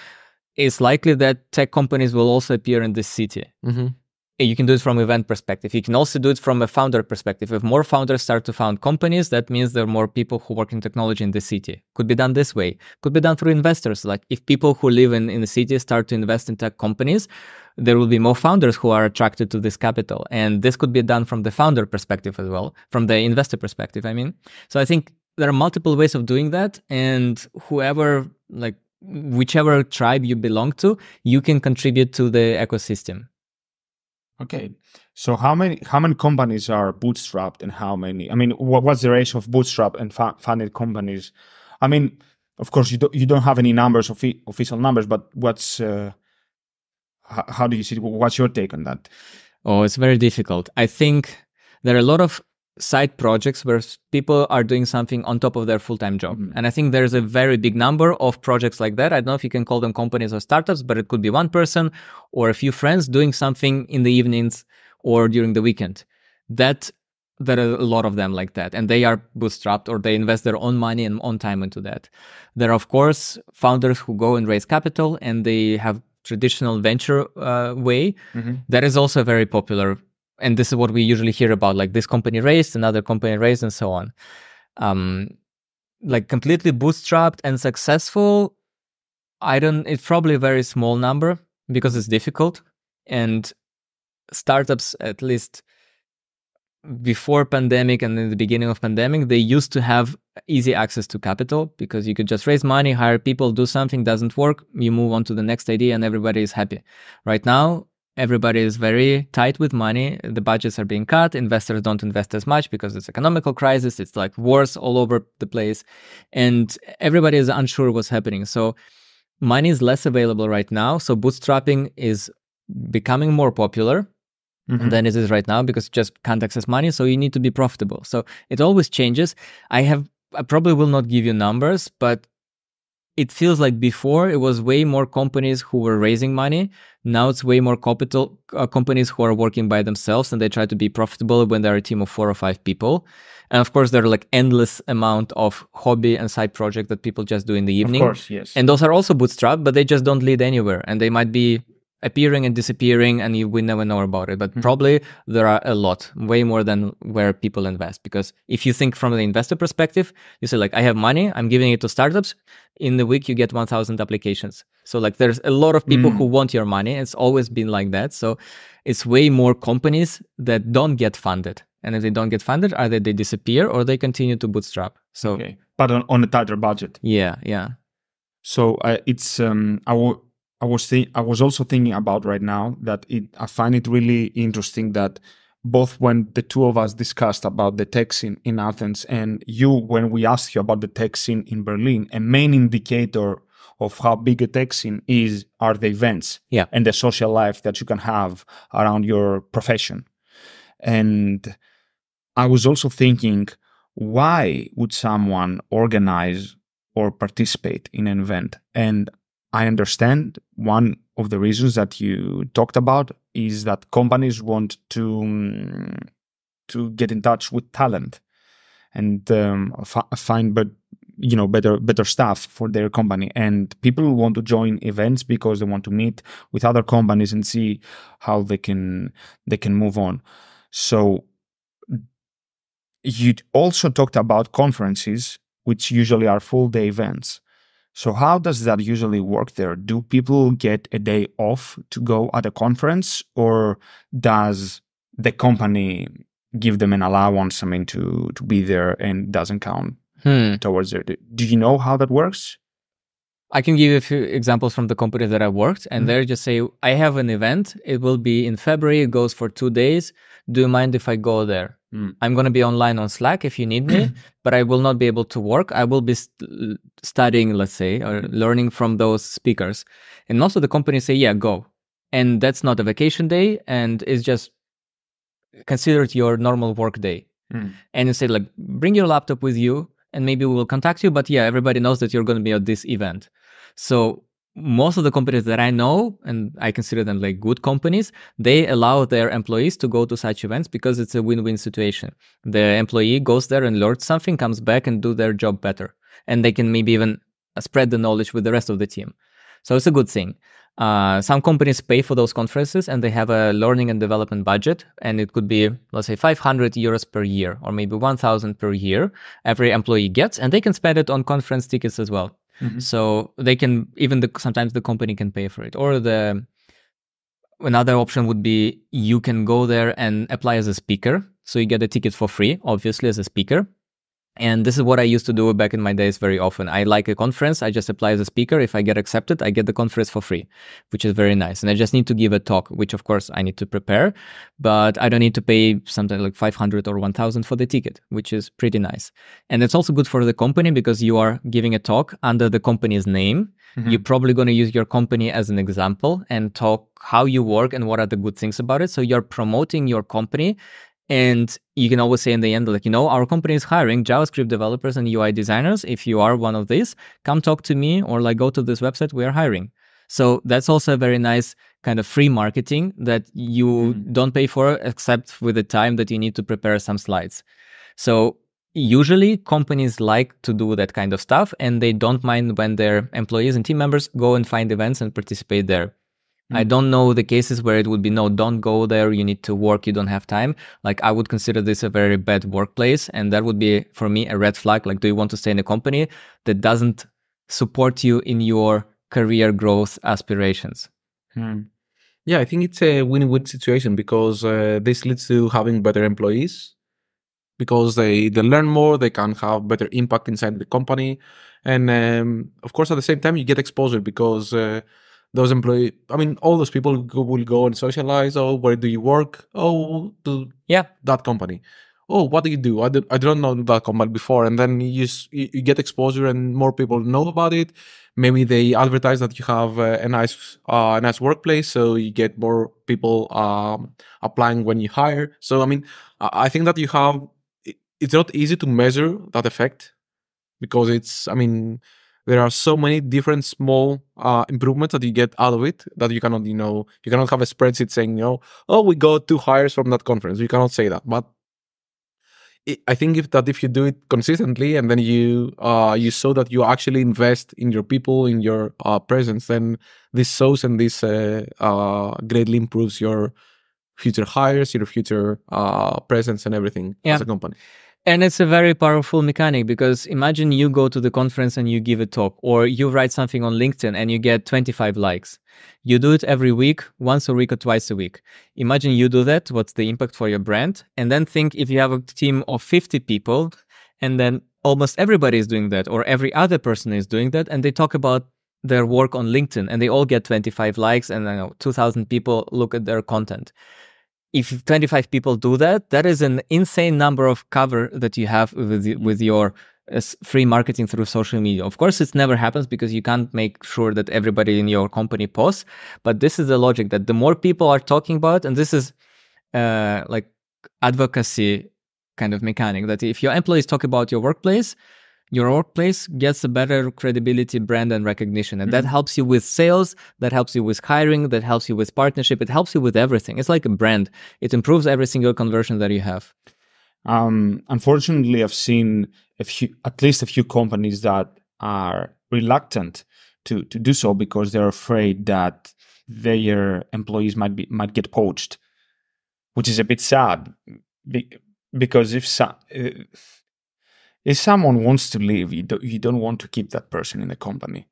it's likely that tech companies will also appear in this city. mhm. You can do it from event perspective. You can also do it from a founder perspective. If more founders start to found companies, that means there are more people who work in technology in the city. Could be done this way. Could be done through investors. Like if people who live in, in the city start to invest in tech companies, there will be more founders who are attracted to this capital. And this could be done from the founder perspective as well, from the investor perspective, I mean. So I think there are multiple ways of doing that. And whoever, like, whichever tribe you belong to, you can contribute to the ecosystem. Okay. So how many how many companies are bootstrapped and how many? I mean, what, what's the ratio of bootstrap and fa- funded companies? I mean, of course, you don't you don't have any numbers, of official numbers, but what's uh, how, how do you see? What's your take on that? Oh, it's very difficult. I think there are a lot of side projects where people are doing something on top of their full-time job. Mm-hmm. And I think there's a very big number of projects like that. I don't know if you can call them companies or startups, but it could be one person or a few friends doing something in the evenings or during the weekend. That there are a lot of them like that and they are bootstrapped or they invest their own money and own time into that there are of course founders who go and raise capital and they have traditional venture uh, way mm-hmm. that is also very popular and this is what we usually hear about like this company raised another company raised and so on. Um like completely bootstrapped and successful i don't it's probably a very small number because it's difficult and startups at least before pandemic and in the beginning of pandemic they used to have easy access to capital because you could just raise money hire people do something doesn't work you move on to the next idea and everybody is happy. Right now everybody is very tight with money. The budgets are being cut. Investors don't invest as much because it's economical crisis. It's like wars all over the place. And everybody is unsure what's happening. So money is less available right now. So bootstrapping is becoming more popular mm-hmm. than it is right now because you just can't access money. So you need to be profitable. So it always changes. I have i probably will not give you numbers but it feels like before it was way more companies who were raising money. Now it's way more capital uh, companies who are working by themselves and they try to be profitable when they're a team of four or five people. And of course, there are like endless amount of hobby and side project that people just do in the evening. Of course, yes. And those are also bootstrapped, but they just don't lead anywhere. And they might be appearing and disappearing and you we never know about it. But mm-hmm. probably there are a lot way more than where people invest. Because if you think from the investor perspective you say like i have money i'm giving it to startups in the week you get 1000 applications. So like there's a lot of people mm. who want your money. It's always been like that. So it's way more companies that don't get funded. And if they don't get funded either they disappear or they continue to bootstrap. So okay. but on, on a tighter budget. Yeah yeah. So uh, it's um i will I was think I was also thinking about right now that it I find it really interesting that both when the two of us discussed about the tech scene in Athens and you when we asked you about the tech scene in Berlin, a main indicator of how big a tech scene is are the events yeah. and the social life that you can have around your profession. And I was also thinking, why would someone organize or participate in an event? And I understand one of the reasons that you talked about is that companies want to um, to get in touch with talent and um, find but you know better better staff for their company. And people want to join events because they want to meet with other companies and see how they can they can move on. So you also talked about conferences which usually are full day events so how does that usually work there? Do people get a day off to go at a conference or does the company give them an allowance, I mean, to, to be there and doesn't count hmm. towards it? Do you know how that works? I can give you a few examples from the companies that I worked, and mm-hmm. they just say, I have an event. It will be in February. It goes for two days. Do you mind if I go there? Mm. I'm going to be online on Slack if you need me, but I will not be able to work. I will be st- studying, let's say, or learning from those speakers. And most of the companies say, yeah, go. And that's not a vacation day and it's just considered your normal work day. Mm. And you say, like, bring your laptop with you and maybe we will contact you. But yeah, everybody knows that you're going to be at this event. So most of the companies that I know, and I consider them like good companies, they allow their employees to go to such events because it's a win-win situation. The employee goes there and learns something, comes back and do their job better, and they can maybe even spread the knowledge with the rest of the team. So it's a good thing. Uh, some companies pay for those conferences and they have a learning and development budget, and it could be, let's say, 500 euros per year or maybe 1000 per year every employee gets, and they can spend it on conference tickets as well. Mm-hmm. So they can even the sometimes the company can pay for it or the another option would be you can go there and apply as a speaker. So you get a ticket for free, obviously, as a speaker. And this is what I used to do back in my days very often. I like a conference, I just apply as a speaker. If I get accepted, I get the conference for free, which is very nice. And I just need to give a talk, which of course I need to prepare, but I don't need to pay something like 500 or 1000 for the ticket, which is pretty nice. And it's also good for the company because you are giving a talk under the company's name. Mm-hmm. You're probably going to use your company as an example and talk how you work and what are the good things about it. So you're promoting your company and you can always say in the end, like, you know, our company is hiring JavaScript developers and UI designers. If you are one of these, come talk to me or like go to this website, we are hiring. So that's also a very nice kind of free marketing that you mm-hmm. don't pay for except with the time that you need to prepare some slides. So usually companies like to do that kind of stuff and they don't mind when their employees and team members go and find events and participate there. I don't know the cases where it would be no, don't go there. You need to work. You don't have time. Like I would consider this a very bad workplace. And that would be for me a red flag. Like, do you want to stay in a company that doesn't support you in your career growth aspirations? Hmm. Yeah, I think it's a win win situation because uh, this leads to having better employees because they, they learn more, they can have better impact inside the company. And um, of course, at the same time, you get exposure because. Uh, those employees i mean all those people will go and socialize oh where do you work? Oh to yeah. that company. Oh what do you do? I, do, I don't know that company before. And then you, you get exposure and more people know about it. Maybe they advertise that you have a nice uh, a nice workplace so you get more people um, applying when you hire. So i mean i think that you have it's not easy to measure that effect because it's i mean there are so many different small uh, improvements that you get out of it that you cannot, you know, you cannot have a spreadsheet saying, you know, oh, we got two hires from that conference. You cannot say that. But it, I think if that if you do it consistently and then you uh, you show that you actually invest in your people, in your uh, presence, then this shows and this uh, uh greatly improves your future hires, your future uh, presence, and everything yeah. as a company. And it's a very powerful mechanic because imagine you go to the conference and you give a talk, or you write something on LinkedIn and you get 25 likes. You do it every week, once a week or twice a week. Imagine you do that. What's the impact for your brand? And then think if you have a team of 50 people and then almost everybody is doing that, or every other person is doing that, and they talk about their work on LinkedIn and they all get 25 likes and I know 2000 people look at their content if 25 people do that, that is an insane number of cover that you have with with your uh, free marketing through social media. Of course, it never happens because you can't make sure that everybody in your company posts. But this is the logic that the more people are talking about, and this is uh, like advocacy kind of mechanic that if your employees talk about your workplace, your workplace gets a better credibility, brand, and recognition. And mm-hmm. that helps you with sales, that helps you with hiring, that helps you with partnership, it helps you with everything. It's like a brand, it improves every single conversion that you have. Um, unfortunately, I've seen a few, at least a few companies that are reluctant to, to do so because they're afraid that their employees might be might get poached, which is a bit sad. because if so, uh, if someone wants to leave, you don't, you don't want to keep that person in the company.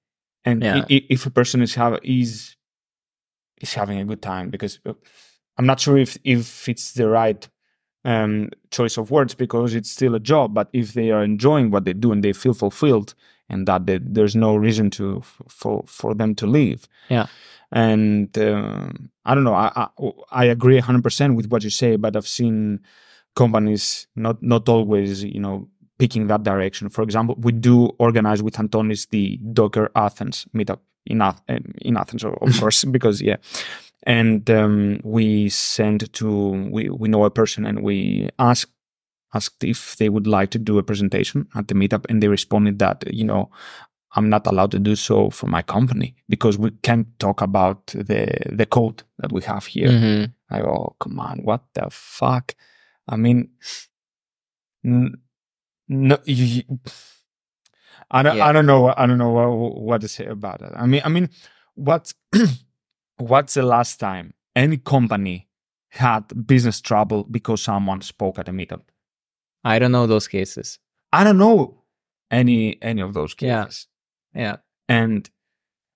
And yeah. if a person is have is is having a good time, because uh, I'm not sure if if it's the right um, choice of words because it's still a job. But if they are enjoying what they do and they feel fulfilled, and that they, there's no reason to for for them to leave. Yeah. And uh, I don't know. I, I I agree 100 percent with what you say, but I've seen companies not not always you know picking that direction. For example, we do organize with Antonis the Docker Athens meetup in, Ath- in Athens, of course, because yeah. And um, we sent to we we know a person and we asked asked if they would like to do a presentation at the meetup, and they responded that you know I'm not allowed to do so for my company because we can't talk about the the code that we have here. Mm-hmm. I go, oh, come on, what the fuck? I mean, n- no, you, I don't. Yeah. I don't know. I don't know what, what to say about it. I mean, I mean, what's what's the last time any company had business trouble because someone spoke at a meetup? I don't know those cases. I don't know any any of those cases. Yeah. yeah. And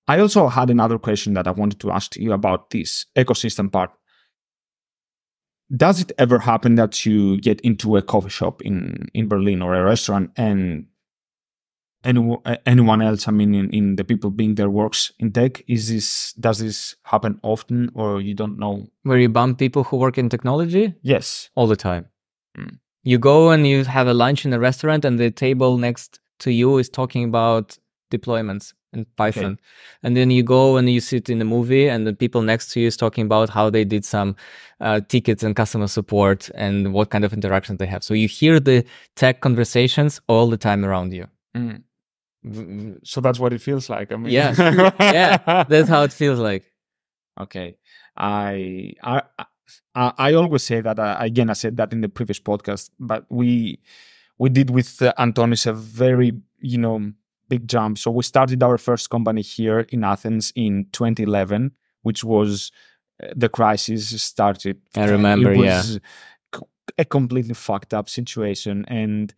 I also had another question that I wanted to ask you about this ecosystem part. Does it ever happen that you get into a coffee shop in, in Berlin or a restaurant and any, anyone else, I mean, in, in the people being there works in tech? Is this, does this happen often or you don't know? Where you bump people who work in technology? Yes. All the time. Mm. You go and you have a lunch in a restaurant and the table next to you is talking about deployments in Python. Okay. And then you go and you sit in a movie, and the people next to you is talking about how they did some uh, tickets and customer support and what kind of interactions they have. So you hear the tech conversations all the time around you. Mm. So that's what it feels like. I mean, yeah, yeah, that's how it feels like. Okay, I I I, I always say that. Uh, again, I said that in the previous podcast, but we we did with uh, Antonis a very you know big jump. So we started our first company here in Athens in 2011, which was uh, the crisis started. I remember, it was yeah. A completely fucked up situation. And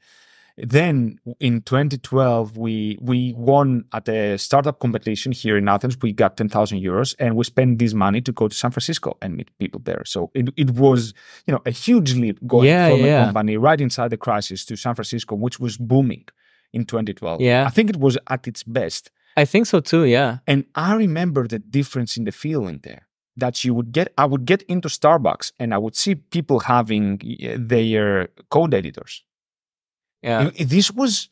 then in 2012, we we won at a startup competition here in Athens. We got 10,000 euros and we spent this money to go to San Francisco and meet people there. So it, it was, you know, a huge leap going yeah, from yeah. a company right inside the crisis to San Francisco, which was booming in 2012. Yeah. I think it was at its best. I think so too, yeah. And I remember the difference in the feeling there that you would get I would get into Starbucks and I would see people having eh, their code editors. Yeah. Eh, this was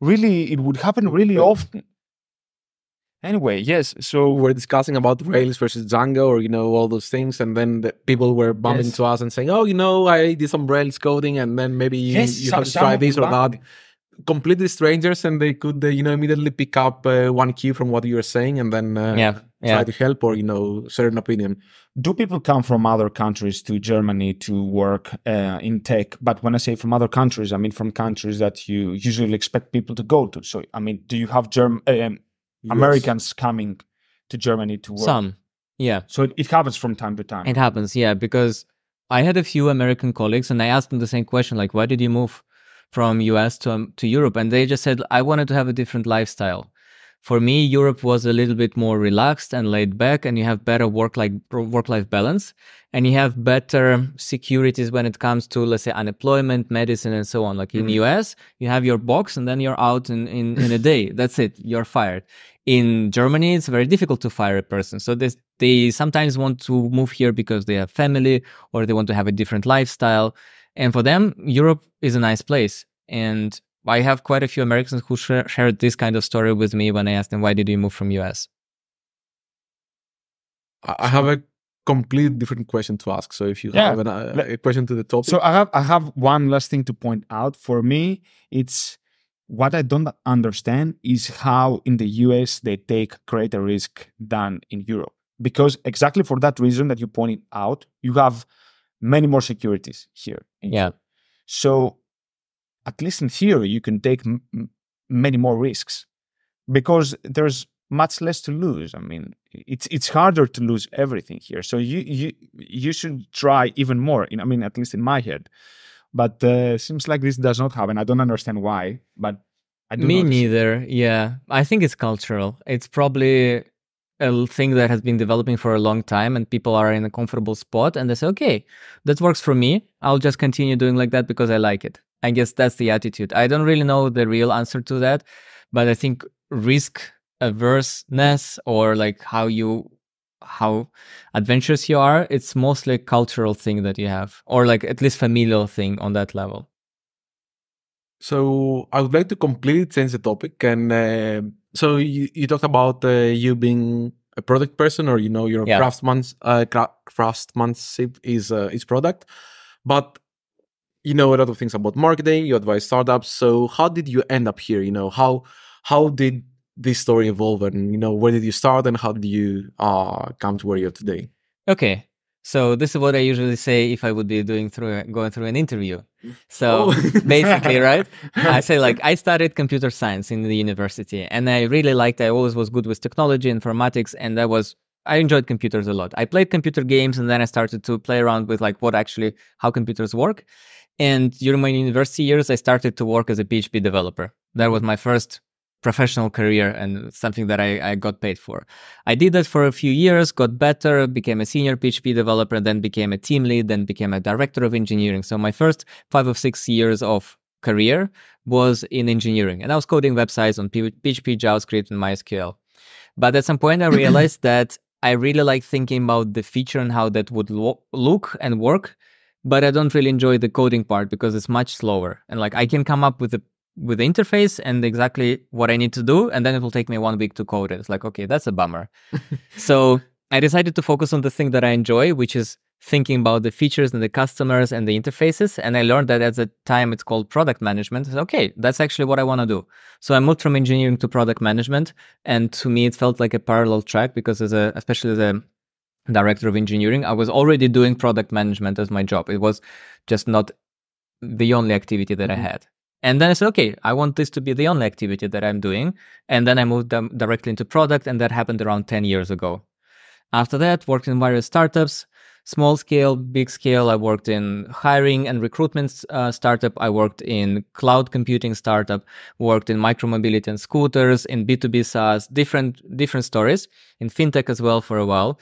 really it would happen really often. Anyway, yes. So we're discussing about Rails versus Django, or you know all those things, and then the people were bumping Yes. to us and saying, "Oh, you know, I did some Rails coding, and then maybe you, Yes, you some- have to try this or that." Bumped. Completely strangers, and they could, uh, you know, immediately pick up uh, one cue from what you're saying, and then uh, Yeah, try to help or you know share an opinion. do people come from other countries to Germany to work uh, in tech? But when I say from other countries, I mean from countries that you usually expect people to go to. So, I mean, do you have Germ- um, Americans coming to Germany to work? Some, yeah. So it, it happens from time to time. It happens, yeah, because I had a few American colleagues and I asked them the same question, like, why did you move from US to um, to Europe? And they just said, I wanted to have a different lifestyle. For me, Europe was a little bit more relaxed and laid back, and you have better work like work life balance, and you have better securities when it comes to let's say unemployment, medicine, and so on. Like in US, you have your box, and then you're out in in, in a day. That's it. You're fired. In Germany, it's very difficult to fire a person. So this, they sometimes want to move here because they have family or they want to have a different lifestyle. And for them, Europe is a nice place. And I have quite a few Americans who share, shared this kind of story with me when I asked them, why did you move from US? I I have a complete different question to ask. So if you Yeah. have an, uh, a question to the topic, So I have I have one last thing to point out. For me, it's what I don't understand is how in the US they take greater risk than in Europe. Because exactly for that reason that you pointed out, you have many more securities here. Yeah. So at least in theory, you can take m- many more risks because there's much less to lose. I mean, it's it's harder to lose everything here. So you you you should try even more. In, I mean, at least in my head. But uh, seems like this does not happen. I don't understand why, but I do Me notice neither. Yeah. I think it's cultural. It's probably a thing that has been developing for a long time and people are in a comfortable spot and they say, okay, that works for me. I'll just continue doing like that because I like it. I guess that's the attitude. I don't really know the real answer to that, but I think risk averseness or like how you how adventurous you are it's mostly a cultural thing that you have or like at least familial thing on that level So I would like to completely change the topic. And uh, so you, you talked about uh, you being a product person, or you know your Yeah. craftsman's uh, craftsmanship is uh, is product, but you know a lot of things about marketing. You advise startups. So how did you end up here? You know how how did this story evolve, and you know where did you start, and how did you uh, come to where you're today? Okay. So this is what I usually say if I would be doing through going through an interview. So Oh. basically, right? I say like I studied computer science in the university and I really liked I always was good with technology, informatics, and I was I enjoyed computers a lot. I played computer games and then I started to play around with like what actually how computers work. And during my university years, I started to work as a PHP developer. That was my first professional career and something that I, I got paid for. I did that for a few years, got better, became a senior PHP developer, then became a team lead, then became a director of engineering. So my first five or six years of career was in engineering, and I was coding websites on PHP, JavaScript, and MySQL. But at some point, I realized that I really like thinking about the feature and how that would lo- look and work. But I don't really enjoy the coding part because it's much slower. And like I can come up with a with the interface and exactly what I need to do, and then it will take me one week to code it. It's like, okay, that's a bummer. so I decided to focus on the thing that I enjoy, which is thinking about the features and the customers and the interfaces. And I learned that at the time it's called product management. Said, okay, that's actually what I want to do. So I moved from engineering to product management. And to me, it felt like a parallel track because as a, especially as a director of engineering, I was already doing product management as my job. It was just not the only activity that mm-hmm. I had. And then I said, okay, I want this to be the only activity that I'm doing. And then I moved them directly into product, and that happened around 10 years ago. After that, worked in various startups, small scale, big scale. I worked in hiring and recruitment uh, startup. I worked in cloud computing startup. Worked in micromobility and scooters, in B2B SaaS, different different stories in fintech as well for a while.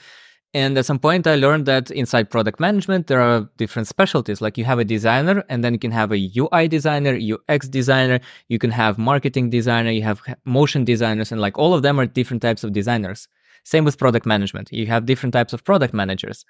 And at some point, I learned that inside product management, there are different specialties. Like you have a designer, and then you can have a UI designer, UX designer, you can have marketing designer, you have motion designers, and like all of them are different types of designers. Same with product management. You have different types of product managers.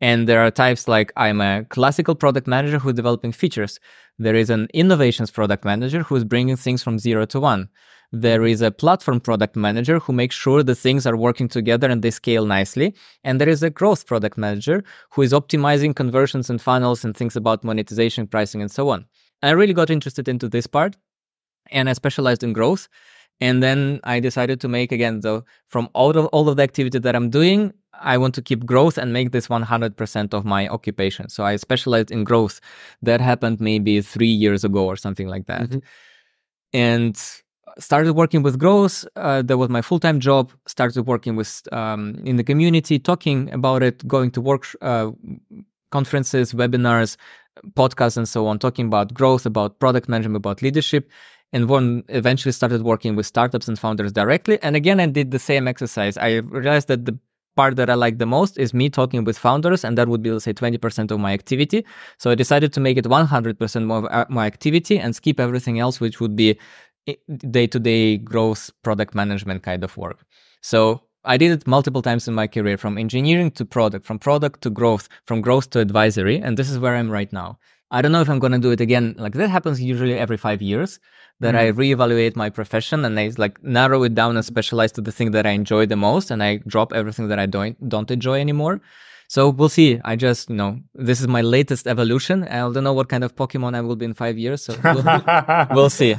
And there are types like I'm a classical product manager who's developing features. There is an innovations product manager who's bringing things from zero to one. There is a platform product manager who makes sure the things are working together and they scale nicely. And there is a growth product manager who is optimizing conversions and funnels and things about monetization, pricing, and so on. I really got interested into this part and I specialized in growth. And then I decided to make again, though, from all of all of the activity that I'm doing, I want to keep growth and make this 100% of my occupation. So I specialized in growth. That happened maybe three years ago or something like that. Mm-hmm. And started working with growth. Uh, that was my full time job. Started working with um, in the community, talking about it, going to work uh, conferences, webinars, podcasts, and so on, talking about growth, about product management, about leadership and one eventually started working with startups and founders directly. And again, I did the same exercise. I realized that the part that I like the most is me talking with founders, and that would be, let's say, 20% of my activity. So I decided to make it 100% more of uh, my activity and skip everything else, which would be day to day growth, product management kind of work. So I did it multiple times in my career from engineering to product, from product to growth, from growth to advisory. And this is where I'm right now. I don't know if I'm going to do it again. Like that happens usually every five years that mm. I reevaluate my profession and I like narrow it down and specialize to the thing that I enjoy the most and I drop everything that I don't don't enjoy anymore. So we'll see. I just, you know, this is my latest evolution. I don't know what kind of Pokemon I will be in five years. So we'll, we'll see.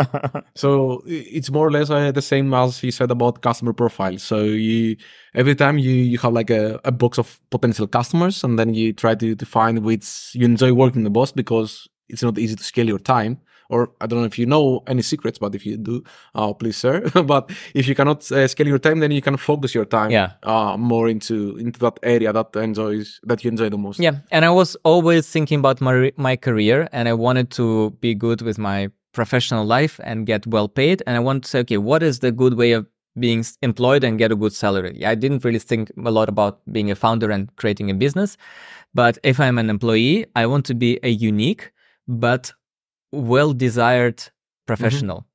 so it's more or less uh, the same as you said about customer profile. So you, every time you, you have like a, a box of potential customers and then you try to define which you enjoy working the most because it's not easy to scale your time or I don't know if you know any secrets, but if you do, uh, please sir. but if you cannot uh, scale your time, then you can focus your time yeah. uh, more into into that area that enjoys that you enjoy the most. Yeah, and I was always thinking about my my career, and I wanted to be good with my professional life and get well paid. And I want to say, okay, what is the good way of being employed and get a good salary? I didn't really think a lot about being a founder and creating a business. But if I'm an employee, I want to be a unique but well desired professional. Mm-hmm.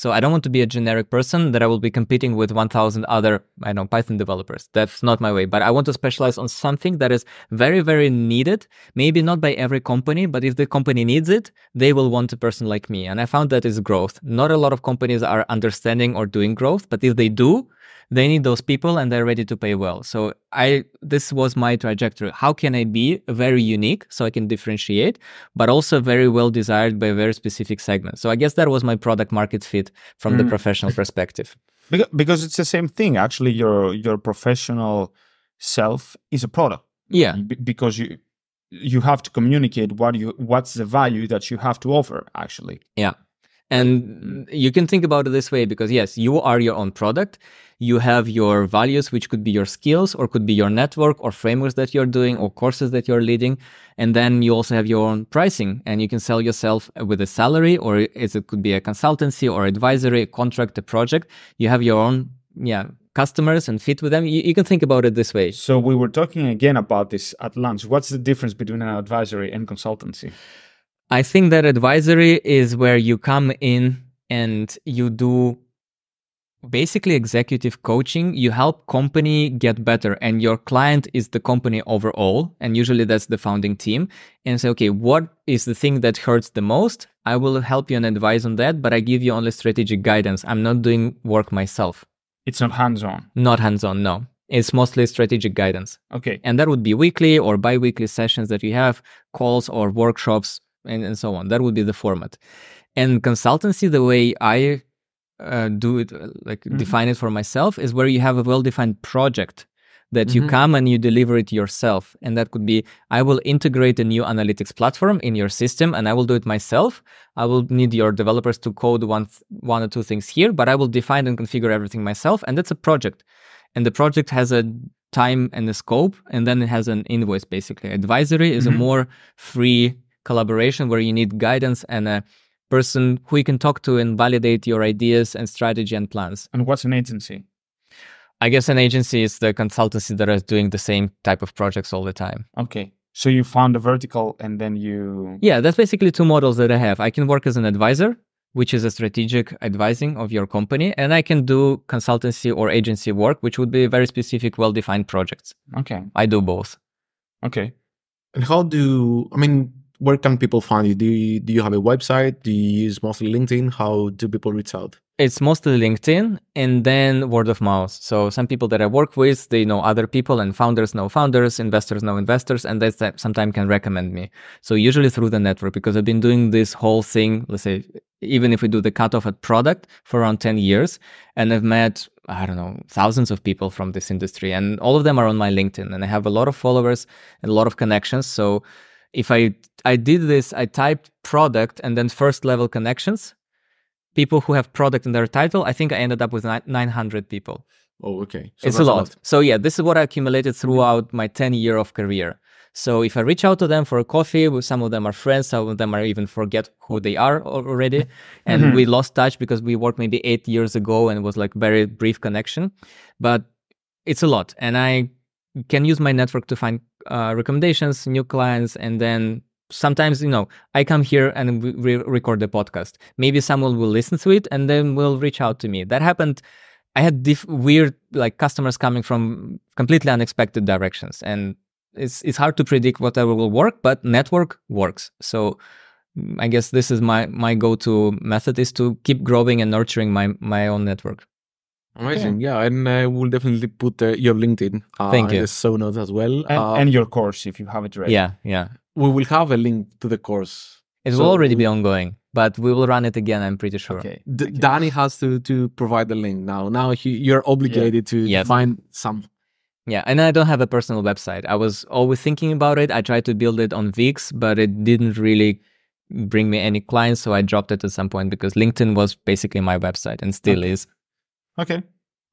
So I don't want to be a generic person that I will be competing with 1000 other, I don't know, Python developers. That's not my way, but I want to specialize on something that is very, very needed. Maybe not by every company, but if the company needs it, they will want a person like me. And I found that is growth. Not a lot of companies are understanding or doing growth, but if they do, they need those people and they're ready to pay well. So I this was my trajectory. How can I be very unique so I can differentiate, but also very well desired by a very specific segment? So I guess that was my product market fit from mm. the professional perspective. Because it's the same thing. Actually, your your professional self is a product. Yeah. because you you have to communicate what you what's the value that you have to offer actually yeah And mm-hmm. you can think about it this way because yes, you are your own product. You have your values, which could be your skills or could be your network or frameworks that you're doing or courses that you're leading. And then you also have your own pricing and you can sell yourself with a salary or it could be a consultancy or advisory, a contract, a project. You have your own, yeah, customers and fit with them. You, you, can think about it this way. So we were talking again about this at lunch. What's the difference between an advisory and consultancy? I think that advisory is where you come in and you do basically executive coaching. You help company get better and your client is the company overall and usually that's the founding team. And say okay what is the thing that hurts the most? I will help you and advise on that but i give you only strategic guidance. I'm not doing work myself. It's not hands-on? Not hands-on no. It's mostly strategic guidance. Okay. And that would be weekly or bi-weekly sessions that you have calls or workshops and, and so on that would be the format and consultancy the way i uh, do it uh, like mm-hmm. define it for myself is where you have a well-defined project that mm-hmm. you come and you deliver it yourself and that could be i will integrate a new analytics platform in your system and i will do it myself i will need your developers to code one th- one or two things here but i will define and configure everything myself and that's a project and the project has a time and a scope and then it has an invoice basically advisory is mm-hmm. a more free collaboration where you need guidance and a person who you can talk to and validate your ideas and strategy and plans. And what's an agency? I guess an agency is the consultancy that is doing the same type of projects all the time. Okay. So you found a vertical and then you. Yeah, that's basically two models that I have. I can work as an advisor, which is a strategic advising of your company, and I can do consultancy or agency work, which would be very specific, well defined projects. Okay. I do both. Okay. And how do, I mean, where can people find you? Do you, do you have a website? Do you use mostly LinkedIn? How do people reach out? It's mostly LinkedIn and then word of mouth. So some people that I work with, they know other people and founders know founders, investors know investors, and they sometimes can recommend me. So usually through the network because I've been doing this whole thing, let's say, even if we do the cutoff at product for around 10 years, and I've met I don't know, thousands of people from this industry, and all of them are on my LinkedIn. And I have a lot of followers and a lot of connections. So if I I did this, I typed product and then first level connections. People who have product in their title, I think I ended up with 900 people. Oh, okay. So it's a lot. a lot. So yeah, this is what I accumulated throughout my 10 year of career. So if I reach out to them for a coffee, some of them are friends, some of them I even forget who they are already, and mm-hmm. we lost touch because we worked maybe eight years ago and it was like very brief connection, but it's a lot, and I can use my network to find uh, recommendations, new clients, and then sometimes you know I come here and we re- record the podcast. Maybe someone will listen to it and then will reach out to me. That happened. I had diff- weird like customers coming from completely unexpected directions, and it's it's hard to predict whatever will work, but network works. So I guess this is my my go to method is to keep growing and nurturing my my own network. Amazing, okay. yeah, and I will definitely put uh, your LinkedIn. Uh, Thank you. In the show notes as well, and, uh, and, your course if you have it ready. Yeah, yeah. We will have a link to the course. It so will already be ongoing, but we will run it again. I'm pretty sure. Okay. D- Dani has to to provide the link now. Now he, you're obligated yeah. to yes. find some. Yeah, and I don't have a personal website. I was always thinking about it. I tried to build it on Wix, but it didn't really bring me any clients, so I dropped it at some point because LinkedIn was basically my website and still okay. is. Okay.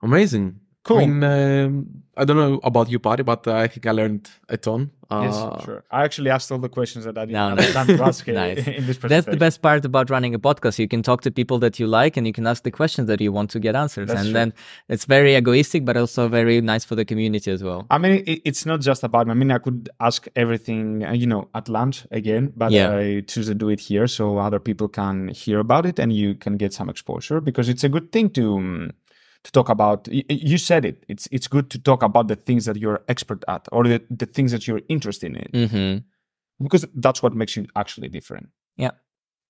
Amazing. Cool. I mean, um, I don't know about you, Patty, but I think I learned a ton. Uh, yes, sure. I actually asked all the questions that I didn't no, have time to ask nice. in this presentation. That's the best part about running a podcast. You can talk to people that you like, and you can ask the questions that you want to get answers. That's and true. then it's very egoistic, but also very nice for the community as well. I mean, it, it's not just about. Me. I mean, I could ask everything, uh, you know, at lunch again, but yeah. I choose to do it here so other people can hear about it and you can get some exposure because it's a good thing to. To talk about you said it it's it's good to talk about the things that you're expert at or the, the things that you're interested in mm-hmm. because that's what makes you actually different yeah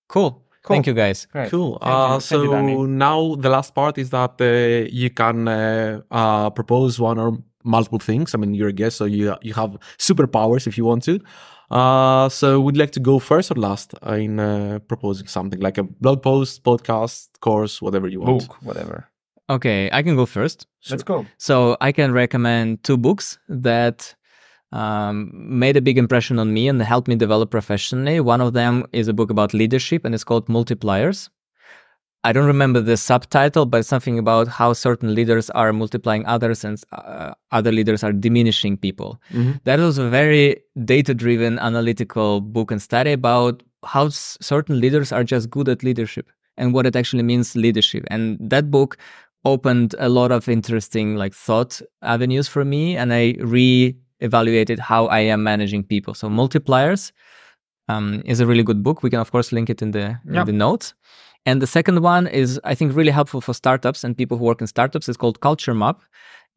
cool Cool. Thank you, guys. Great. Cool. Uh, you. so you, now the last part is that uh, you can uh, uh, propose one or multiple things. I mean, you're a guest, so you you have superpowers if you want to. Uh, so would you like to go first or last in uh, proposing something like a blog post, podcast, course, whatever you want? Book, whatever. Okay, I can go first. Let's go. So I can recommend two books that um, made a big impression on me and helped me develop professionally. One of them is a book about leadership and it's called Multipliers. I don't remember the subtitle, but something about how certain leaders are multiplying others and uh, other leaders are diminishing people. Mhm. That was a very data driven analytical book and study about how s- certain leaders are just good at leadership and what it actually means leadership. And that book opened a lot of interesting like thought avenues for me and I re-evaluated how I am managing people. So multipliers um, is a really good book. We can of course link it in the in the notes. And the second one is I think really helpful for startups and people who work in startups. It's called Culture Map.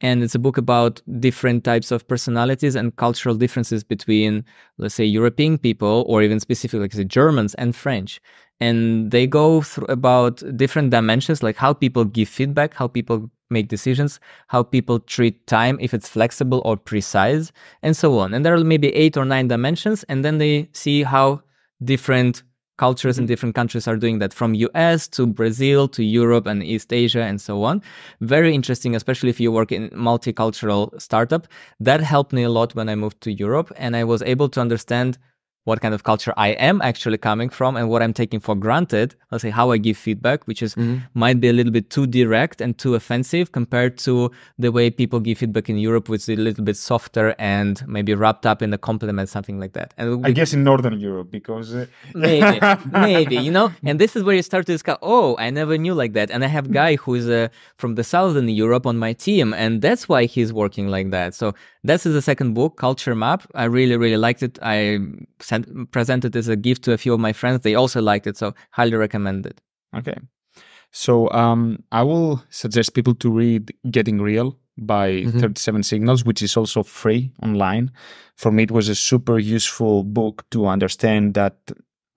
And it's a book about different types of personalities and cultural differences between, let's say, European people or even specifically, like say, Germans and French. And they go through about different dimensions, like how people give feedback, how people make decisions, how people treat time, if it's flexible or precise, and so on. And there are maybe eight or nine dimensions. And then they see how different cultures in mm-hmm. different countries are doing that from US to Brazil to Europe and East Asia and so on. Very interesting, especially if you work in multicultural startup. That helped me a lot when I moved to Europe and I was able to understand what kind of culture I am actually coming from and what I'm taking for granted. Let's say how I give feedback, which is might be a little bit too direct and too offensive compared to the way people give feedback in Europe, which is a little bit softer and maybe wrapped up in a compliment, something like that. And I guess in Northern Europe because uh, maybe maybe you know? And this is where you start to discover oh i never knew like that. And i have a guy who is uh, from the southern europe on my team and that's why he's working like that. So this is the second book culture map. I really really liked it. I sent presented as a gift to a few of my friends they also liked it so highly recommend it Okay. So um, I will suggest people to read Getting Real by 37 Signals, which is also free online. For me, it was a super useful book to understand that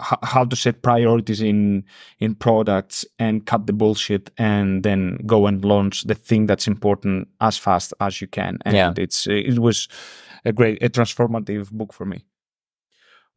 h- how to set priorities in in products and cut the bullshit and then go and launch the thing that's important as fast as you can. And Yeah. it's it was a great a transformative book for me.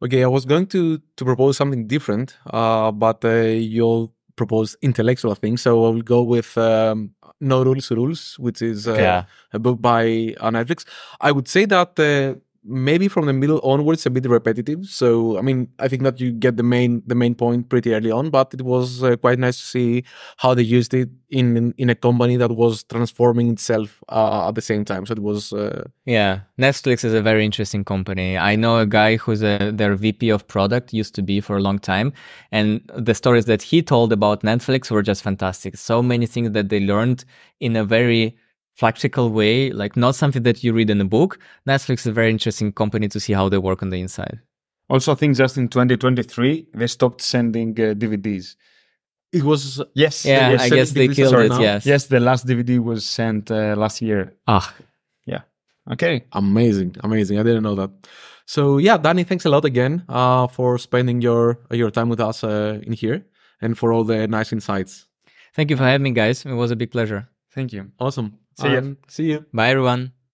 Okay, I was going to to propose something different, uh, but uh, you'll propose intellectual things. So I will go with um, No Rules Rules, which is uh, Yeah. a book by uh, Netflix. I would say that uh, maybe from the middle onwards a bit repetitive. So I mean, I think that you get the main the main point pretty early on, but it was uh, quite nice to see how they used it in in a company that was transforming itself uh, at the same time. So it was uh, Yeah, Netflix is a very interesting company. I know a guy who's a, their VP of product used to be for a long time, and the stories that he told about Netflix were just fantastic. So many things that they learned in a very practical way, like not something that you read in a book. Netflix is a very interesting company to see how they work on the inside. Also, I think just in 2023 they stopped sending uh, DVDs. it was Yes. Yeah, yes, I sending guess they killed right it. now? Yes. Yes, the last DVD was sent uh, last year. Ah, yeah. Okay. Amazing, amazing. I didn't know that. So yeah, Dani, thanks a lot again uh, for spending your your time with us uh, in here and for all the nice insights. thank you for having me, guys. It was a big pleasure. Thank you. Awesome. See ya. And See you. Bye, everyone.